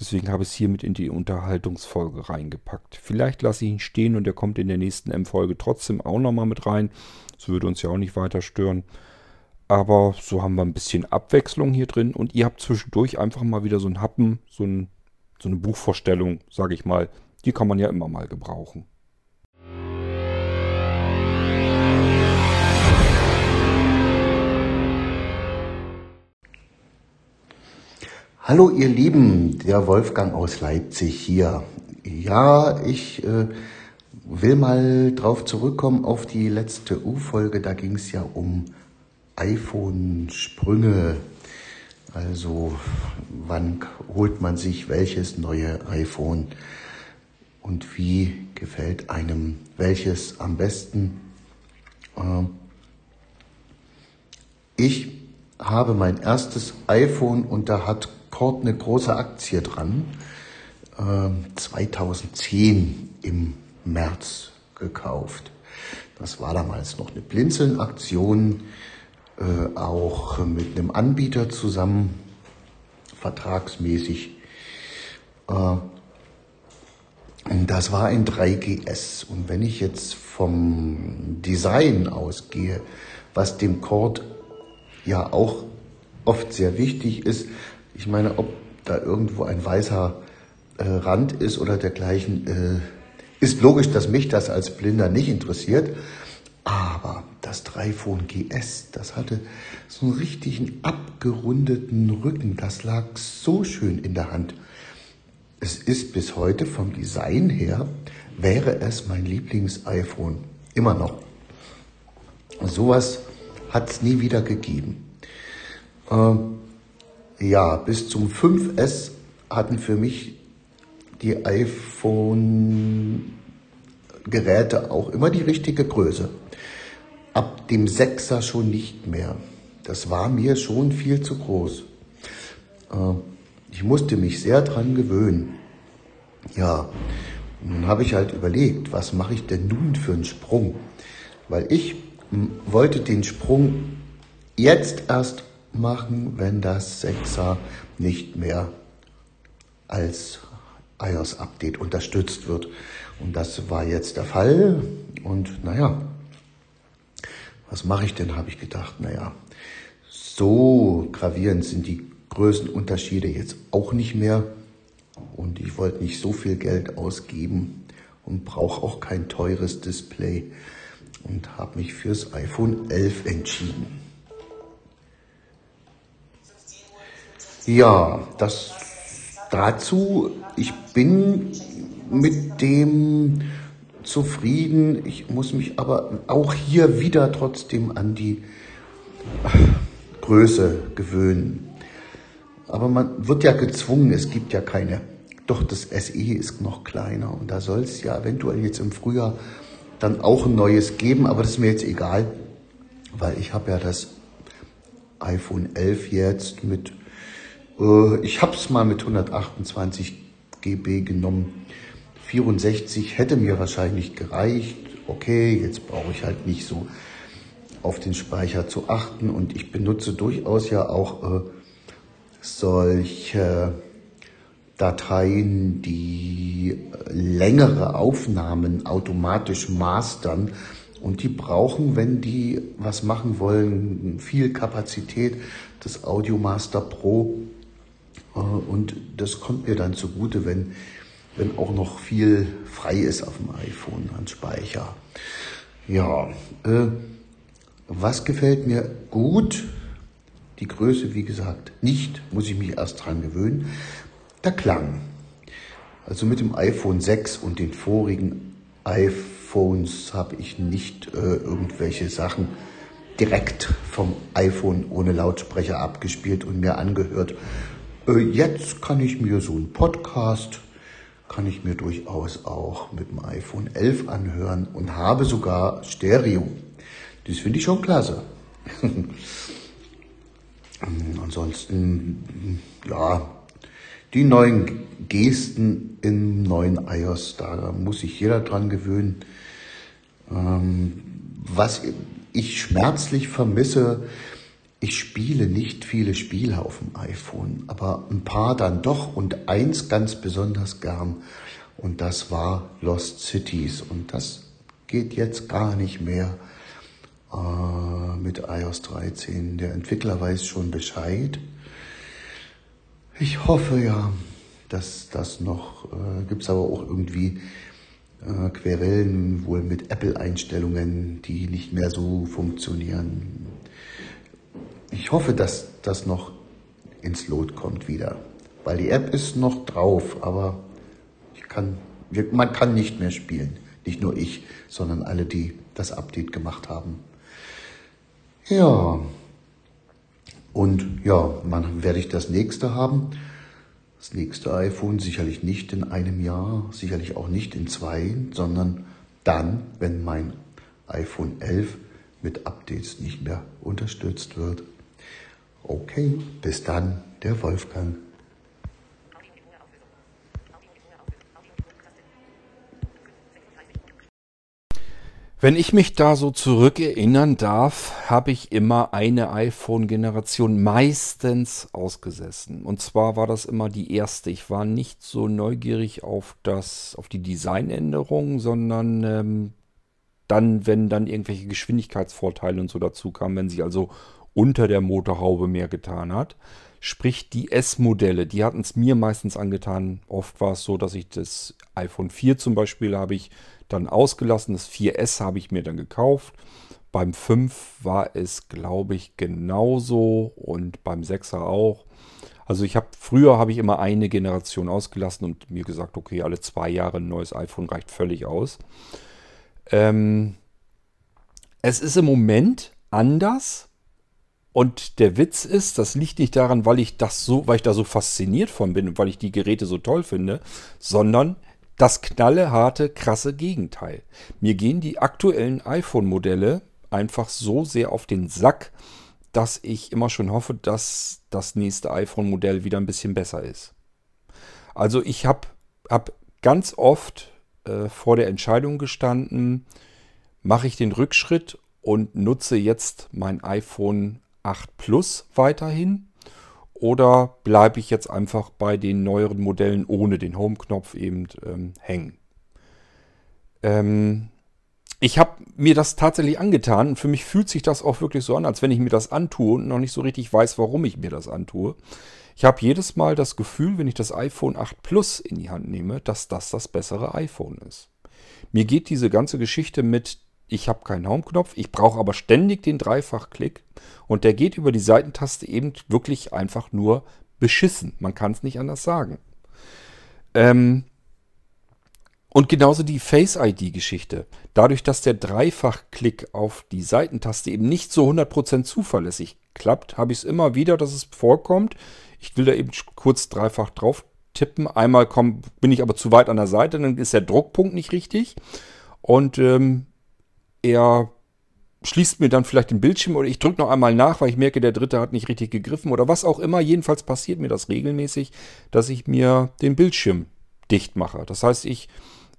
Deswegen habe ich es hiermit in die Unterhaltungsfolge reingepackt. Vielleicht lasse ich ihn stehen und er kommt in der nächsten M-Folge trotzdem auch nochmal mit rein. Das würde uns ja auch nicht weiter stören. Aber so haben wir ein bisschen Abwechslung hier drin und ihr habt zwischendurch einfach mal wieder so ein Happen, so, ein, so eine Buchvorstellung, sage ich mal. Die kann man ja immer mal gebrauchen. Hallo ihr Lieben, der Wolfgang aus Leipzig hier. Ja, ich äh, will mal drauf zurückkommen auf die letzte U-Folge. Da ging es ja um iPhone-Sprünge. Also wann holt man sich welches neue iPhone und wie gefällt einem welches am besten? Äh, ich habe mein erstes iPhone und da hat Cord eine große Aktie dran. 2010 ähm, im März gekauft. Das war damals noch eine Blinzeln-Aktion, äh, auch mit einem Anbieter zusammen, vertragsmäßig. Äh, das war ein 3GS. Und wenn ich jetzt vom Design ausgehe, was dem Cord ja auch oft sehr wichtig ist, ich meine, ob da irgendwo ein weißer äh, Rand ist oder dergleichen, äh, ist logisch, dass mich das als Blinder nicht interessiert. Aber das Dreiphone GS, das hatte so einen richtigen abgerundeten Rücken. Das lag so schön in der Hand. Es ist bis heute vom Design her, wäre es mein Lieblings-iPhone. Immer noch. Sowas hat es nie wieder gegeben. Äh, ja, bis zum 5S hatten für mich die iPhone-Geräte auch immer die richtige Größe. Ab dem 6er schon nicht mehr. Das war mir schon viel zu groß. Äh, ich musste mich sehr dran gewöhnen. Ja, nun habe ich halt überlegt, was mache ich denn nun für einen Sprung? Weil ich wollte den Sprung jetzt erst machen, wenn das 6er nicht mehr als iOS-Update unterstützt wird. Und das war jetzt der Fall. Und naja, was mache ich denn, habe ich gedacht. Naja, so gravierend sind die Größenunterschiede jetzt auch nicht mehr. Und ich wollte nicht so viel Geld ausgeben und brauche auch kein teures Display und habe mich fürs iPhone 11 entschieden. Ja, das dazu, ich bin mit dem zufrieden. Ich muss mich aber auch hier wieder trotzdem an die Größe gewöhnen. Aber man wird ja gezwungen, es gibt ja keine. Doch das SE ist noch kleiner und da soll es ja eventuell jetzt im Frühjahr dann auch ein neues geben, aber das ist mir jetzt egal, weil ich habe ja das iPhone 11 jetzt mit äh, ich habe es mal mit 128 GB genommen. 64 hätte mir wahrscheinlich gereicht. Okay, jetzt brauche ich halt nicht so auf den Speicher zu achten und ich benutze durchaus ja auch äh, solche Dateien, die längere Aufnahmen automatisch mastern und die brauchen, wenn die was machen wollen, viel Kapazität. Das Audiomaster Pro äh, und das kommt mir dann zugute, wenn, wenn auch noch viel frei ist auf dem iPhone an Speicher. Ja, äh, was gefällt mir gut? Die Größe, wie gesagt, nicht, muss ich mich erst dran gewöhnen. Der Klang. Also mit dem iPhone 6 und den vorigen iPhones habe ich nicht äh, irgendwelche Sachen direkt vom iPhone ohne Lautsprecher abgespielt und mir angehört, jetzt kann ich mir so einen Podcast, kann ich mir durchaus auch mit dem iPhone 11 anhören und habe sogar Stereo. Das finde ich schon klasse. Ansonsten, ja, die neuen Gesten im neuen iOS, da muss sich jeder dran gewöhnen. Ähm, was ich schmerzlich vermisse, ich spiele nicht viele Spiele auf dem iPhone, aber ein paar dann doch und eins ganz besonders gern. Und das war Lost Cities. Und das geht jetzt gar nicht mehr äh, mit iOS 13. Der Entwickler weiß schon Bescheid. Ich hoffe ja, dass das noch, äh, gibt es aber auch irgendwie äh, Querellen wohl mit Apple-Einstellungen, die nicht mehr so funktionieren ich hoffe, dass das noch ins Lot kommt wieder. Weil die App ist noch drauf, aber kann, man kann nicht mehr spielen. Nicht nur ich, sondern alle, die das Update gemacht haben. Ja. Und ja, wann werde ich das nächste haben? Das nächste iPhone sicherlich nicht in einem Jahr, sicherlich auch nicht in zwei, sondern dann, wenn mein iPhone 11 mit Updates nicht mehr unterstützt wird. Okay, bis dann, der Wolfgang. Wenn ich mich da so zurückerinnern darf, habe ich immer eine iPhone-Generation meistens ausgesessen. Und zwar war das immer die erste. Ich war nicht so neugierig auf das, auf die Designänderungen, sondern ähm, dann, wenn dann irgendwelche Geschwindigkeitsvorteile und so dazu kamen, wenn sich also unter der Motorhaube mehr getan hat. Sprich, die S-Modelle, die hatten es mir meistens angetan. Oft war es so, dass ich das iPhone 4 zum Beispiel habe ich dann ausgelassen. Das 4S habe ich mir dann gekauft. Beim 5 war es, glaube ich, genauso und beim 6er auch. Also ich habe früher habe ich immer eine Generation ausgelassen und mir gesagt, okay, alle zwei Jahre ein neues iPhone reicht völlig aus. Ähm, es ist im Moment anders und der Witz ist, das liegt nicht daran, weil ich das so, weil ich da so fasziniert von bin und weil ich die Geräte so toll finde, sondern das knalleharte, krasse Gegenteil. Mir gehen die aktuellen iPhone-Modelle einfach so sehr auf den Sack, dass ich immer schon hoffe, dass das nächste iPhone-Modell wieder ein bisschen besser ist. Also ich habe hab ganz oft äh, vor der Entscheidung gestanden, mache ich den Rückschritt und nutze jetzt mein iPhone 8 Plus weiterhin oder bleibe ich jetzt einfach bei den neueren Modellen ohne den Home-Knopf eben ähm, hängen? Ähm, ich habe mir das tatsächlich angetan und für mich fühlt sich das auch wirklich so an, als wenn ich mir das antue und noch nicht so richtig weiß, warum ich mir das antue. Ich habe jedes Mal das Gefühl, wenn ich das iPhone 8 Plus in die Hand nehme, dass das das bessere iPhone ist. Mir geht diese ganze Geschichte mit ich habe keinen Home-Knopf, ich brauche aber ständig den Dreifachklick und der geht über die Seitentaste eben wirklich einfach nur beschissen. Man kann es nicht anders sagen. Ähm und genauso die Face-ID-Geschichte. Dadurch, dass der Dreifachklick auf die Seitentaste eben nicht so 100% zuverlässig klappt, habe ich es immer wieder, dass es vorkommt. Ich will da eben kurz dreifach drauf tippen. Einmal komm, bin ich aber zu weit an der Seite, dann ist der Druckpunkt nicht richtig. Und ähm, er schließt mir dann vielleicht den Bildschirm oder ich drücke noch einmal nach, weil ich merke, der dritte hat nicht richtig gegriffen oder was auch immer. Jedenfalls passiert mir das regelmäßig, dass ich mir den Bildschirm dicht mache. Das heißt, ich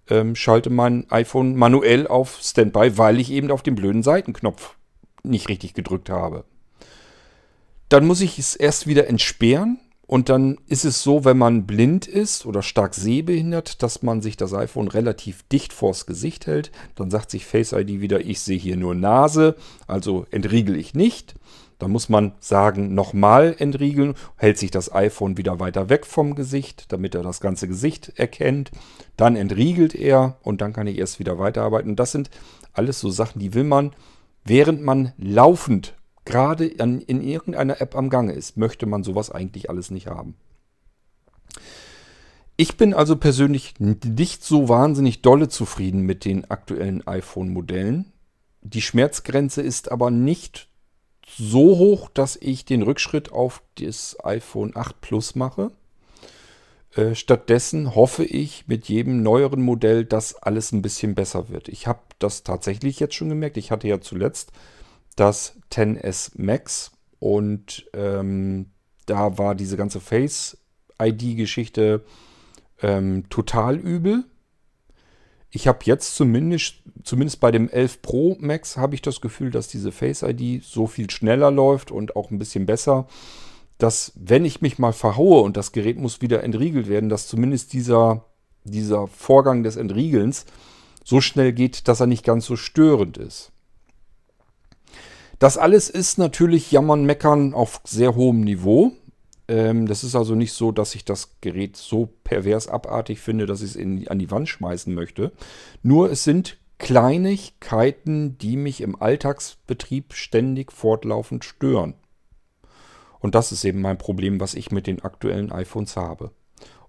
ähm, schalte mein iPhone manuell auf Standby, weil ich eben auf den blöden Seitenknopf nicht richtig gedrückt habe. Dann muss ich es erst wieder entsperren und dann ist es so, wenn man blind ist oder stark sehbehindert, dass man sich das iPhone relativ dicht vors Gesicht hält. Dann sagt sich Face ID wieder, ich sehe hier nur Nase, also entriegel ich nicht. Dann muss man sagen, nochmal entriegeln, hält sich das iPhone wieder weiter weg vom Gesicht, damit er das ganze Gesicht erkennt. Dann entriegelt er und dann kann ich erst wieder weiterarbeiten. Das sind alles so Sachen, die will man, während man laufend gerade in, in irgendeiner App am Gange ist, möchte man sowas eigentlich alles nicht haben. Ich bin also persönlich nicht so wahnsinnig dolle zufrieden mit den aktuellen iPhone-Modellen. Die Schmerzgrenze ist aber nicht so hoch, dass ich den Rückschritt auf das iPhone 8 Plus mache. Äh, stattdessen hoffe ich mit jedem neueren Modell, dass alles ein bisschen besser wird. Ich habe das tatsächlich jetzt schon gemerkt. Ich hatte ja zuletzt das 10S Max und ähm, da war diese ganze Face-ID-Geschichte ähm, total übel. Ich habe jetzt zumindest, zumindest bei dem 11 Pro Max habe ich das Gefühl, dass diese Face ID so viel schneller läuft und auch ein bisschen besser, dass wenn ich mich mal verhaue und das Gerät muss wieder entriegelt werden, dass zumindest dieser, dieser Vorgang des Entriegelns so schnell geht, dass er nicht ganz so störend ist. Das alles ist natürlich Jammern, Meckern auf sehr hohem Niveau. Ähm, das ist also nicht so, dass ich das Gerät so pervers abartig finde, dass ich es an die Wand schmeißen möchte. Nur es sind Kleinigkeiten, die mich im Alltagsbetrieb ständig fortlaufend stören. Und das ist eben mein Problem, was ich mit den aktuellen iPhones habe.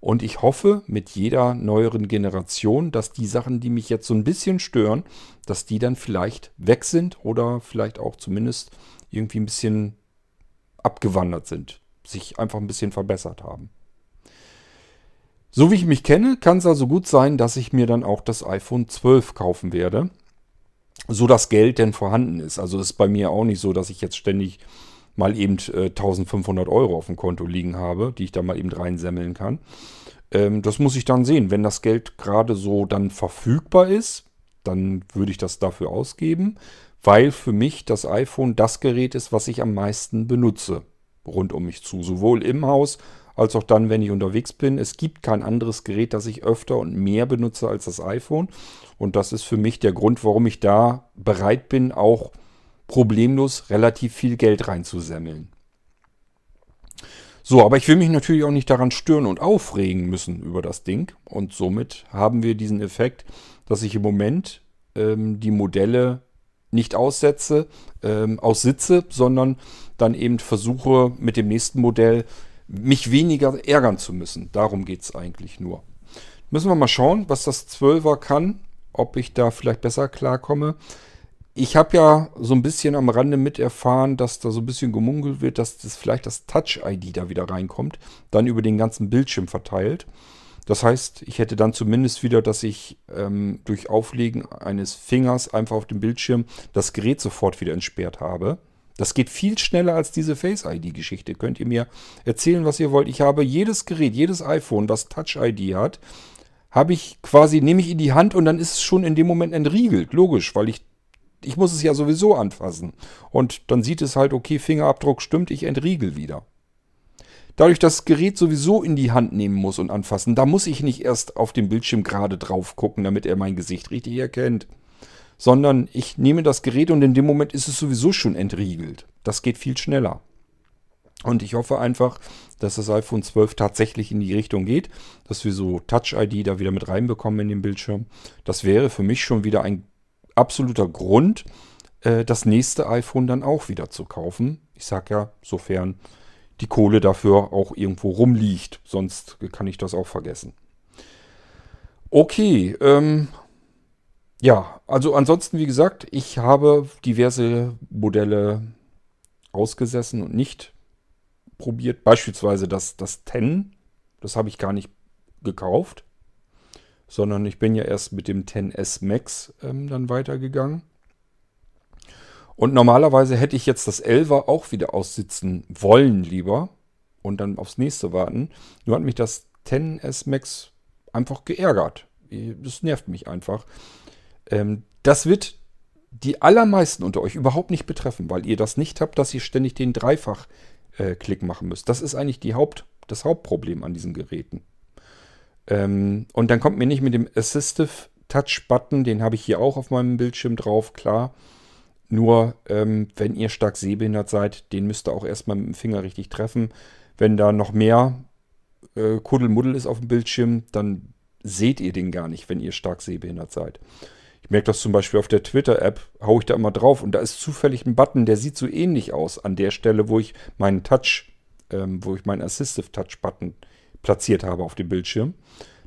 Und ich hoffe mit jeder neueren Generation, dass die Sachen, die mich jetzt so ein bisschen stören, dass die dann vielleicht weg sind oder vielleicht auch zumindest irgendwie ein bisschen abgewandert sind, sich einfach ein bisschen verbessert haben. So wie ich mich kenne, kann es also gut sein, dass ich mir dann auch das iPhone 12 kaufen werde, so das Geld denn vorhanden ist. Also ist bei mir auch nicht so, dass ich jetzt ständig mal eben äh, 1500 Euro auf dem Konto liegen habe, die ich da mal eben reinsemmeln kann. Ähm, das muss ich dann sehen. Wenn das Geld gerade so dann verfügbar ist, dann würde ich das dafür ausgeben, weil für mich das iPhone das Gerät ist, was ich am meisten benutze rund um mich zu. Sowohl im Haus als auch dann, wenn ich unterwegs bin. Es gibt kein anderes Gerät, das ich öfter und mehr benutze als das iPhone. Und das ist für mich der Grund, warum ich da bereit bin, auch problemlos relativ viel Geld reinzusemmeln. So, aber ich will mich natürlich auch nicht daran stören und aufregen müssen über das Ding. Und somit haben wir diesen Effekt, dass ich im Moment ähm, die Modelle nicht aussetze, ähm, aussitze, sondern dann eben versuche mit dem nächsten Modell mich weniger ärgern zu müssen. Darum geht es eigentlich nur. Müssen wir mal schauen, was das 12er kann, ob ich da vielleicht besser klarkomme. Ich habe ja so ein bisschen am Rande mit erfahren, dass da so ein bisschen gemunkelt wird, dass das vielleicht das Touch-ID da wieder reinkommt, dann über den ganzen Bildschirm verteilt. Das heißt, ich hätte dann zumindest wieder, dass ich ähm, durch Auflegen eines Fingers einfach auf dem Bildschirm das Gerät sofort wieder entsperrt habe. Das geht viel schneller als diese Face-ID-Geschichte. Könnt ihr mir erzählen, was ihr wollt. Ich habe jedes Gerät, jedes iPhone, was Touch-ID hat, habe ich quasi, nehme ich in die Hand und dann ist es schon in dem Moment entriegelt. Logisch, weil ich, ich muss es ja sowieso anfassen. Und dann sieht es halt, okay, Fingerabdruck stimmt, ich entriegel wieder. Dadurch, dass das Gerät sowieso in die Hand nehmen muss und anfassen, da muss ich nicht erst auf dem Bildschirm gerade drauf gucken, damit er mein Gesicht richtig erkennt sondern ich nehme das Gerät und in dem Moment ist es sowieso schon entriegelt. Das geht viel schneller. Und ich hoffe einfach, dass das iPhone 12 tatsächlich in die Richtung geht, dass wir so Touch-ID da wieder mit reinbekommen in den Bildschirm. Das wäre für mich schon wieder ein absoluter Grund, äh, das nächste iPhone dann auch wieder zu kaufen. Ich sage ja, sofern die Kohle dafür auch irgendwo rumliegt. Sonst kann ich das auch vergessen. Okay, ähm, ja, also ansonsten, wie gesagt, ich habe diverse Modelle ausgesessen und nicht probiert. Beispielsweise das, das 10, das habe ich gar nicht gekauft, sondern ich bin ja erst mit dem 10S Max ähm, dann weitergegangen. Und normalerweise hätte ich jetzt das 11er auch wieder aussitzen wollen lieber und dann aufs nächste warten. Nur hat mich das 10S Max einfach geärgert. Das nervt mich einfach. Ähm, das wird die allermeisten unter euch überhaupt nicht betreffen, weil ihr das nicht habt, dass ihr ständig den Dreifach-Klick äh, machen müsst. Das ist eigentlich die Haupt, das Hauptproblem an diesen Geräten. Ähm, und dann kommt mir nicht mit dem Assistive Touch-Button, den habe ich hier auch auf meinem Bildschirm drauf, klar. Nur, ähm, wenn ihr stark sehbehindert seid, den müsst ihr auch erstmal mit dem Finger richtig treffen. Wenn da noch mehr äh, Kuddelmuddel ist auf dem Bildschirm, dann seht ihr den gar nicht, wenn ihr stark sehbehindert seid. Ich merke das zum Beispiel auf der Twitter-App, haue ich da immer drauf und da ist zufällig ein Button, der sieht so ähnlich aus an der Stelle, wo ich meinen Touch, ähm, wo ich meinen Assistive Touch-Button platziert habe auf dem Bildschirm.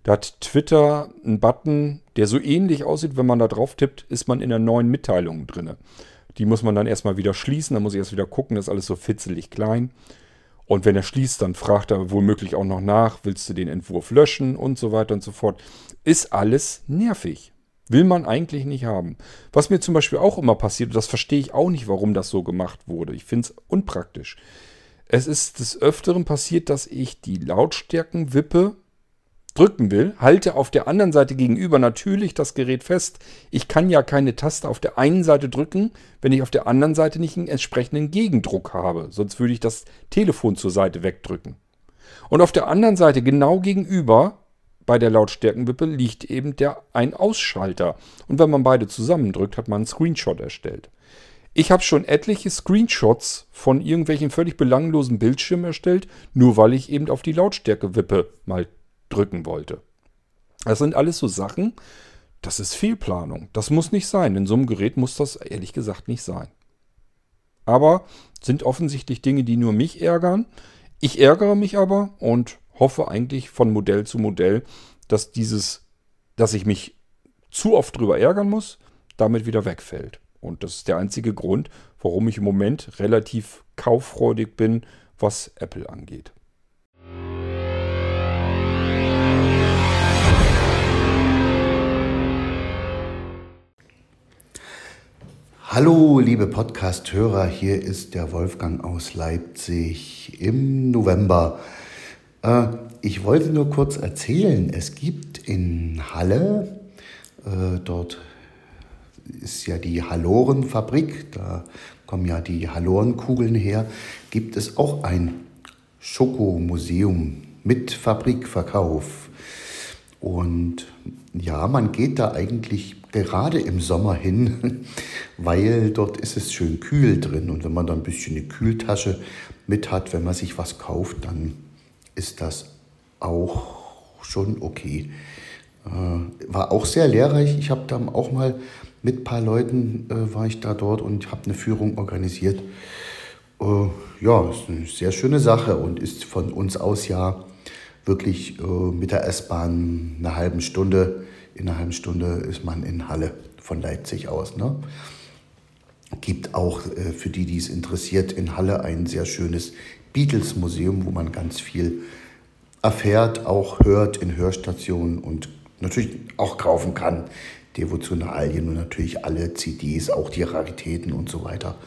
Da hat Twitter einen Button, der so ähnlich aussieht, wenn man da drauf tippt, ist man in der neuen Mitteilung drin. Die muss man dann erstmal wieder schließen, dann muss ich erst wieder gucken, das ist alles so fitzelig klein. Und wenn er schließt, dann fragt er womöglich auch noch nach, willst du den Entwurf löschen und so weiter und so fort. Ist alles nervig. Will man eigentlich nicht haben. Was mir zum Beispiel auch immer passiert, das verstehe ich auch nicht, warum das so gemacht wurde. Ich finde es unpraktisch. Es ist des Öfteren passiert, dass ich die Lautstärkenwippe drücken will, halte auf der anderen Seite gegenüber natürlich das Gerät fest. Ich kann ja keine Taste auf der einen Seite drücken, wenn ich auf der anderen Seite nicht einen entsprechenden Gegendruck habe. Sonst würde ich das Telefon zur Seite wegdrücken. Und auf der anderen Seite genau gegenüber bei der Lautstärkenwippe liegt eben der Ein-Ausschalter. Und wenn man beide zusammendrückt, hat man einen Screenshot erstellt. Ich habe schon etliche Screenshots von irgendwelchen völlig belanglosen Bildschirmen erstellt, nur weil ich eben auf die Lautstärkewippe mal drücken wollte. Das sind alles so Sachen, das ist Fehlplanung. Das muss nicht sein. In so einem Gerät muss das ehrlich gesagt nicht sein. Aber sind offensichtlich Dinge, die nur mich ärgern. Ich ärgere mich aber und hoffe eigentlich von Modell zu Modell, dass dieses, dass ich mich zu oft drüber ärgern muss, damit wieder wegfällt. Und das ist der einzige Grund, warum ich im Moment relativ kauffreudig bin, was Apple angeht. Hallo, liebe Podcast-Hörer, hier ist der Wolfgang aus Leipzig im November. Äh, ich wollte nur kurz erzählen, es gibt in Halle, äh, dort ist ja die Hallorenfabrik, da kommen ja die Hallorenkugeln her, gibt es auch ein Schokomuseum mit Fabrikverkauf. Und ja, man geht da eigentlich gerade im Sommer hin, weil dort ist es schön kühl drin. Und wenn man da ein bisschen eine Kühltasche mit hat, wenn man sich was kauft, dann ist das auch schon okay. Äh, war auch sehr lehrreich. Ich habe da auch mal mit ein paar Leuten äh, war ich da dort und habe eine Führung organisiert. Äh, ja, ist eine sehr schöne Sache und ist von uns aus ja wirklich äh, mit der S-Bahn eine halbe Stunde in einer halben Stunde ist man in Halle von Leipzig aus. Ne? Gibt auch äh, für die, die es interessiert, in Halle ein sehr schönes Beatles-Museum, wo man ganz viel erfährt, auch hört in Hörstationen und natürlich auch kaufen kann. Devotionalien und natürlich alle CDs, auch die Raritäten und so weiter.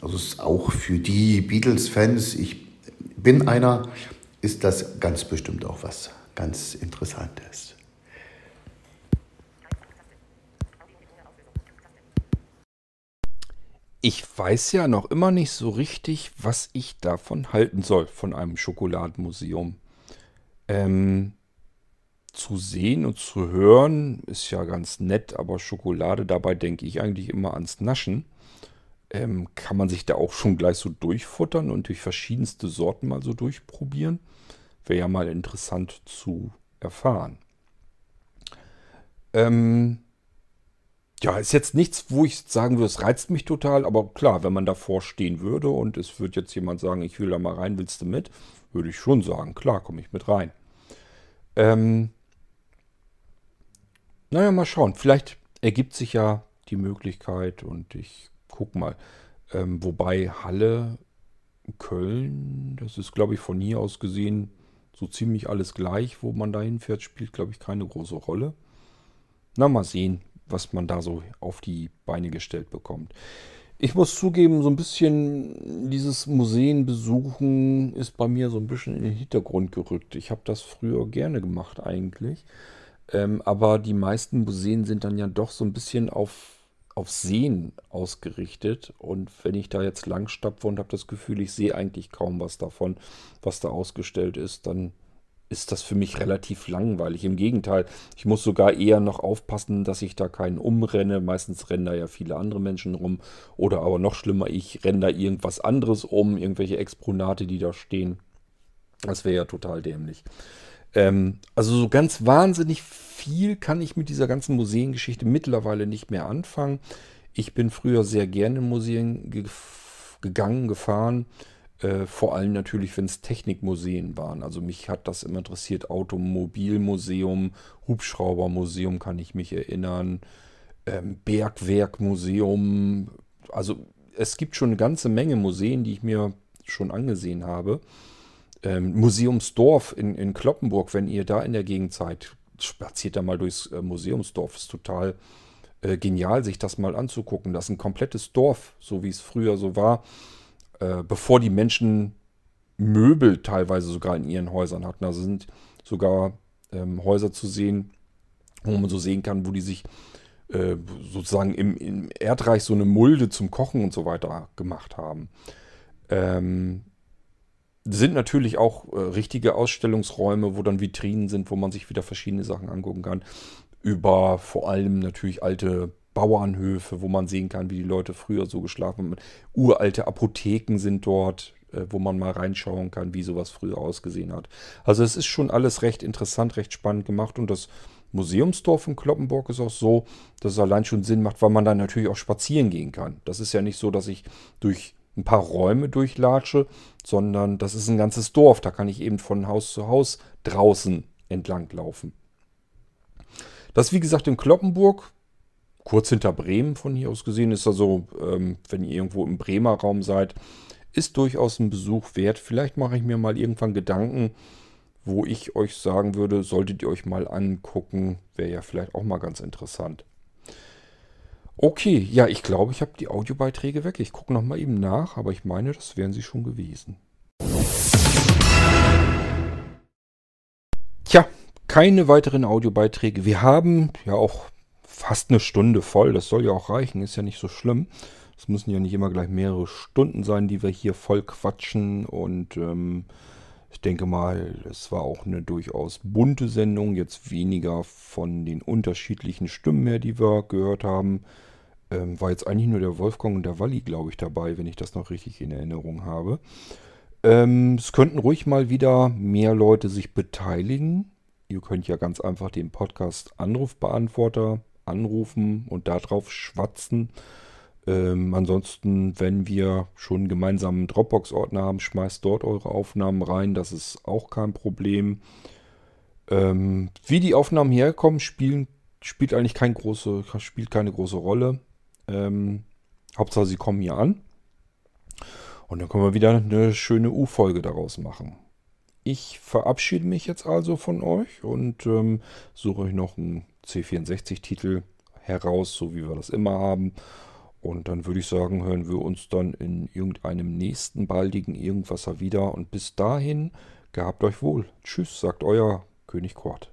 Also es ist auch für die Beatles-Fans, ich bin einer, ist das ganz bestimmt auch was ganz Interessantes. Ich weiß ja noch immer nicht so richtig, was ich davon halten soll, von einem Schokoladenmuseum. Ähm, zu sehen und zu hören ist ja ganz nett, aber Schokolade, dabei denke ich eigentlich immer ans Naschen. Ähm, kann man sich da auch schon gleich so durchfuttern und durch verschiedenste Sorten mal so durchprobieren? Wäre ja mal interessant zu erfahren. Ähm, ja, ist jetzt nichts, wo ich sagen würde, es reizt mich total, aber klar, wenn man davor stehen würde und es würde jetzt jemand sagen, ich will da mal rein, willst du mit? Würde ich schon sagen, klar, komme ich mit rein. Ähm, naja, mal schauen. Vielleicht ergibt sich ja die Möglichkeit und ich gucke mal. Ähm, wobei Halle, Köln, das ist, glaube ich, von hier aus gesehen so ziemlich alles gleich, wo man da hinfährt, spielt, glaube ich, keine große Rolle. Na, mal sehen was man da so auf die Beine gestellt bekommt. Ich muss zugeben, so ein bisschen dieses Museen besuchen ist bei mir so ein bisschen in den Hintergrund gerückt. Ich habe das früher gerne gemacht eigentlich. Ähm, aber die meisten Museen sind dann ja doch so ein bisschen auf, auf Sehen ausgerichtet. Und wenn ich da jetzt lang stapfe und habe das Gefühl, ich sehe eigentlich kaum was davon, was da ausgestellt ist, dann ist das für mich relativ langweilig. Im Gegenteil, ich muss sogar eher noch aufpassen, dass ich da keinen umrenne. Meistens rennen da ja viele andere Menschen rum. Oder aber noch schlimmer, ich renne da irgendwas anderes um, irgendwelche Exponate, die da stehen. Das wäre ja total dämlich. Ähm, also so ganz wahnsinnig viel kann ich mit dieser ganzen Museengeschichte mittlerweile nicht mehr anfangen. Ich bin früher sehr gerne in Museen ge gegangen, gefahren. Äh, vor allem natürlich, wenn es Technikmuseen waren. Also mich hat das immer interessiert. Automobilmuseum, Hubschraubermuseum kann ich mich erinnern. Ähm, Bergwerkmuseum. Also es gibt schon eine ganze Menge Museen, die ich mir schon angesehen habe. Ähm, Museumsdorf in, in Kloppenburg, wenn ihr da in der Gegend seid, spaziert da mal durchs äh, Museumsdorf. Ist total äh, genial, sich das mal anzugucken. Das ist ein komplettes Dorf, so wie es früher so war äh, bevor die Menschen Möbel teilweise sogar in ihren Häusern hatten. Also sind sogar ähm, Häuser zu sehen, wo man so sehen kann, wo die sich äh, sozusagen im, im, Erdreich so eine Mulde zum Kochen und so weiter gemacht haben. Ähm, sind natürlich auch äh, richtige Ausstellungsräume, wo dann Vitrinen sind, wo man sich wieder verschiedene Sachen angucken kann. Über vor allem natürlich alte Bauernhöfe, wo man sehen kann, wie die Leute früher so geschlafen haben. Uralte Apotheken sind dort, äh, wo man mal reinschauen kann, wie sowas früher ausgesehen hat. Also es ist schon alles recht interessant, recht spannend gemacht und das Museumsdorf in Kloppenburg ist auch so, dass es allein schon Sinn macht, weil man dann natürlich auch spazieren gehen kann. Das ist ja nicht so, dass ich durch ein paar Räume durchlatsche, sondern das ist ein ganzes Dorf. Da kann ich eben von Haus zu Haus draußen entlang laufen. Das wie gesagt in Kloppenburg, kurz hinter Bremen von hier aus gesehen, ist also, ähm, wenn ihr irgendwo im Bremer Raum seid, ist durchaus ein Besuch wert. Vielleicht mache ich mir mal irgendwann Gedanken, wo ich euch sagen würde, solltet ihr euch mal angucken, wäre ja vielleicht auch mal ganz interessant. Okay, ja, ich glaube, ich habe die Audiobeiträge weg. Ich gucke nochmal eben nach, aber ich meine, das wären sie schon gewesen. Tja, keine weiteren Audiobeiträge. Wir haben ja auch fast eine Stunde voll. Das soll ja auch reichen, ist ja nicht so schlimm. Es müssen ja nicht immer gleich mehrere Stunden sein, die wir hier voll quatschen und ähm, ich denke mal, es war auch eine durchaus bunte Sendung, jetzt weniger von den unterschiedlichen Stimmen her, die wir gehört haben. Ähm, war jetzt eigentlich nur der Wolfgang und der Walli, glaube ich, dabei, wenn ich das noch richtig in Erinnerung habe. Ähm, es könnten ruhig mal wieder mehr Leute sich beteiligen. Ihr könnt ja ganz einfach den Podcast Anrufbeantworter anrufen und darauf schwatzen. Ähm, ansonsten, wenn wir schon einen gemeinsamen Dropbox-Ordner haben, schmeißt dort eure Aufnahmen rein. Das ist auch kein Problem. Ähm, wie die Aufnahmen herkommen, spielen, spielt eigentlich kein große, spielt keine große Rolle. Ähm, Hauptsache, sie kommen hier an. Und dann können wir wieder eine schöne U-Folge daraus machen. Ich verabschiede mich jetzt also von euch und ähm, suche euch noch einen C64-Titel heraus, so wie wir das immer haben. Und dann würde ich sagen, hören wir uns dann in irgendeinem nächsten baldigen Irgendwasser wieder. Und bis dahin, gehabt euch wohl. Tschüss, sagt euer König Kort.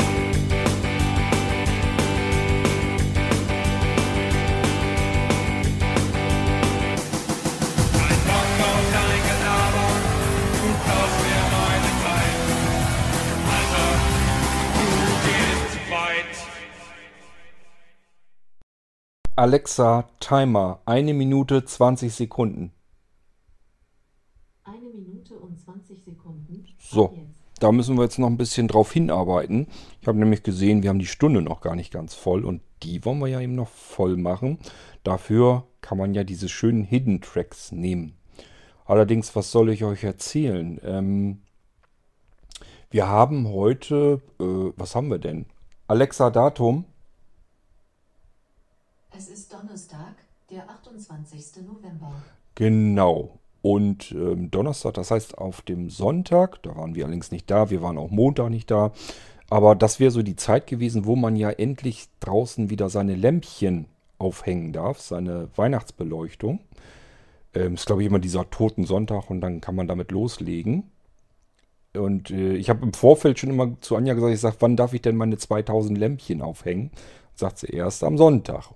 Alexa, Timer, eine Minute 20 Sekunden. Eine Minute und 20 Sekunden. So, da müssen wir jetzt noch ein bisschen drauf hinarbeiten. Ich habe nämlich gesehen, wir haben die Stunde noch gar nicht ganz voll und die wollen wir ja eben noch voll machen. Dafür kann man ja diese schönen Hidden Tracks nehmen. Allerdings, was soll ich euch erzählen? Ähm, wir haben heute, äh, was haben wir denn? Alexa Datum. Es ist Donnerstag, der 28. November. Genau. Und ähm, Donnerstag, das heißt auf dem Sonntag, da waren wir allerdings nicht da, wir waren auch Montag nicht da. Aber das wäre so die Zeit gewesen, wo man ja endlich draußen wieder seine Lämpchen aufhängen darf, seine Weihnachtsbeleuchtung. Ähm, ist, glaube ich, immer dieser Toten Sonntag und dann kann man damit loslegen. Und äh, ich habe im Vorfeld schon immer zu Anja gesagt, ich sage, wann darf ich denn meine 2000 Lämpchen aufhängen? Sagt sie erst am Sonntag.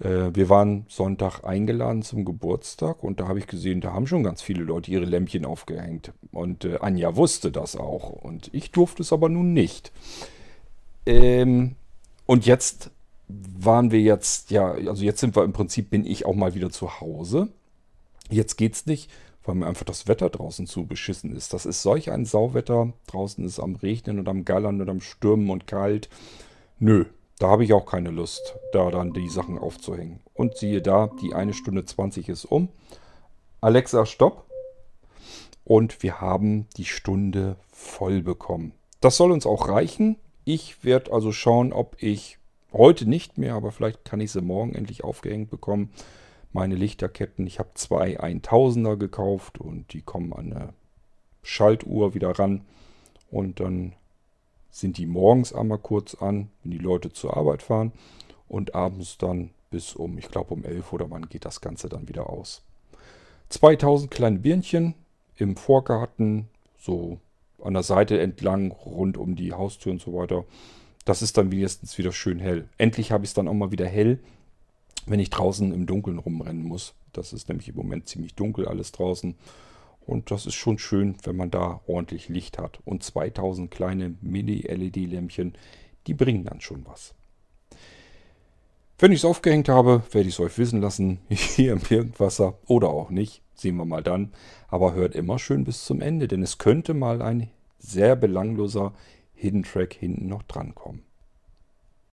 Äh, wir waren Sonntag eingeladen zum Geburtstag und da habe ich gesehen, da haben schon ganz viele Leute ihre Lämpchen aufgehängt. Und äh, Anja wusste das auch und ich durfte es aber nun nicht. Ähm, und jetzt waren wir jetzt, ja, also jetzt sind wir im Prinzip, bin ich auch mal wieder zu Hause. Jetzt geht's nicht, weil mir einfach das Wetter draußen zu beschissen ist. Das ist solch ein Sauwetter. Draußen ist es am Regnen und am Gallern und am Stürmen und kalt. Nö, da habe ich auch keine Lust, da dann die Sachen aufzuhängen. Und siehe da, die eine Stunde 20 ist um. Alexa, stopp. Und wir haben die Stunde voll bekommen. Das soll uns auch reichen. Ich werde also schauen, ob ich heute nicht mehr, aber vielleicht kann ich sie morgen endlich aufgehängt bekommen. Meine Lichterketten, ich habe zwei 1000er gekauft und die kommen an eine Schaltuhr wieder ran. Und dann sind die morgens einmal kurz an, wenn die Leute zur Arbeit fahren und abends dann bis um, ich glaube um 11 oder wann geht das Ganze dann wieder aus. 2000 kleine Birnchen im Vorgarten, so an der Seite entlang, rund um die Haustür und so weiter. Das ist dann wenigstens wieder schön hell. Endlich habe ich es dann auch mal wieder hell, wenn ich draußen im Dunkeln rumrennen muss. Das ist nämlich im Moment ziemlich dunkel alles draußen. Und das ist schon schön, wenn man da ordentlich Licht hat. Und 2000 kleine Mini-LED-Lämpchen, die bringen dann schon was. Wenn ich es aufgehängt habe, werde ich es euch wissen lassen. Hier im Irgendwasser oder auch nicht. Sehen wir mal dann. Aber hört immer schön bis zum Ende, denn es könnte mal ein sehr belangloser Hidden Track hinten noch drankommen.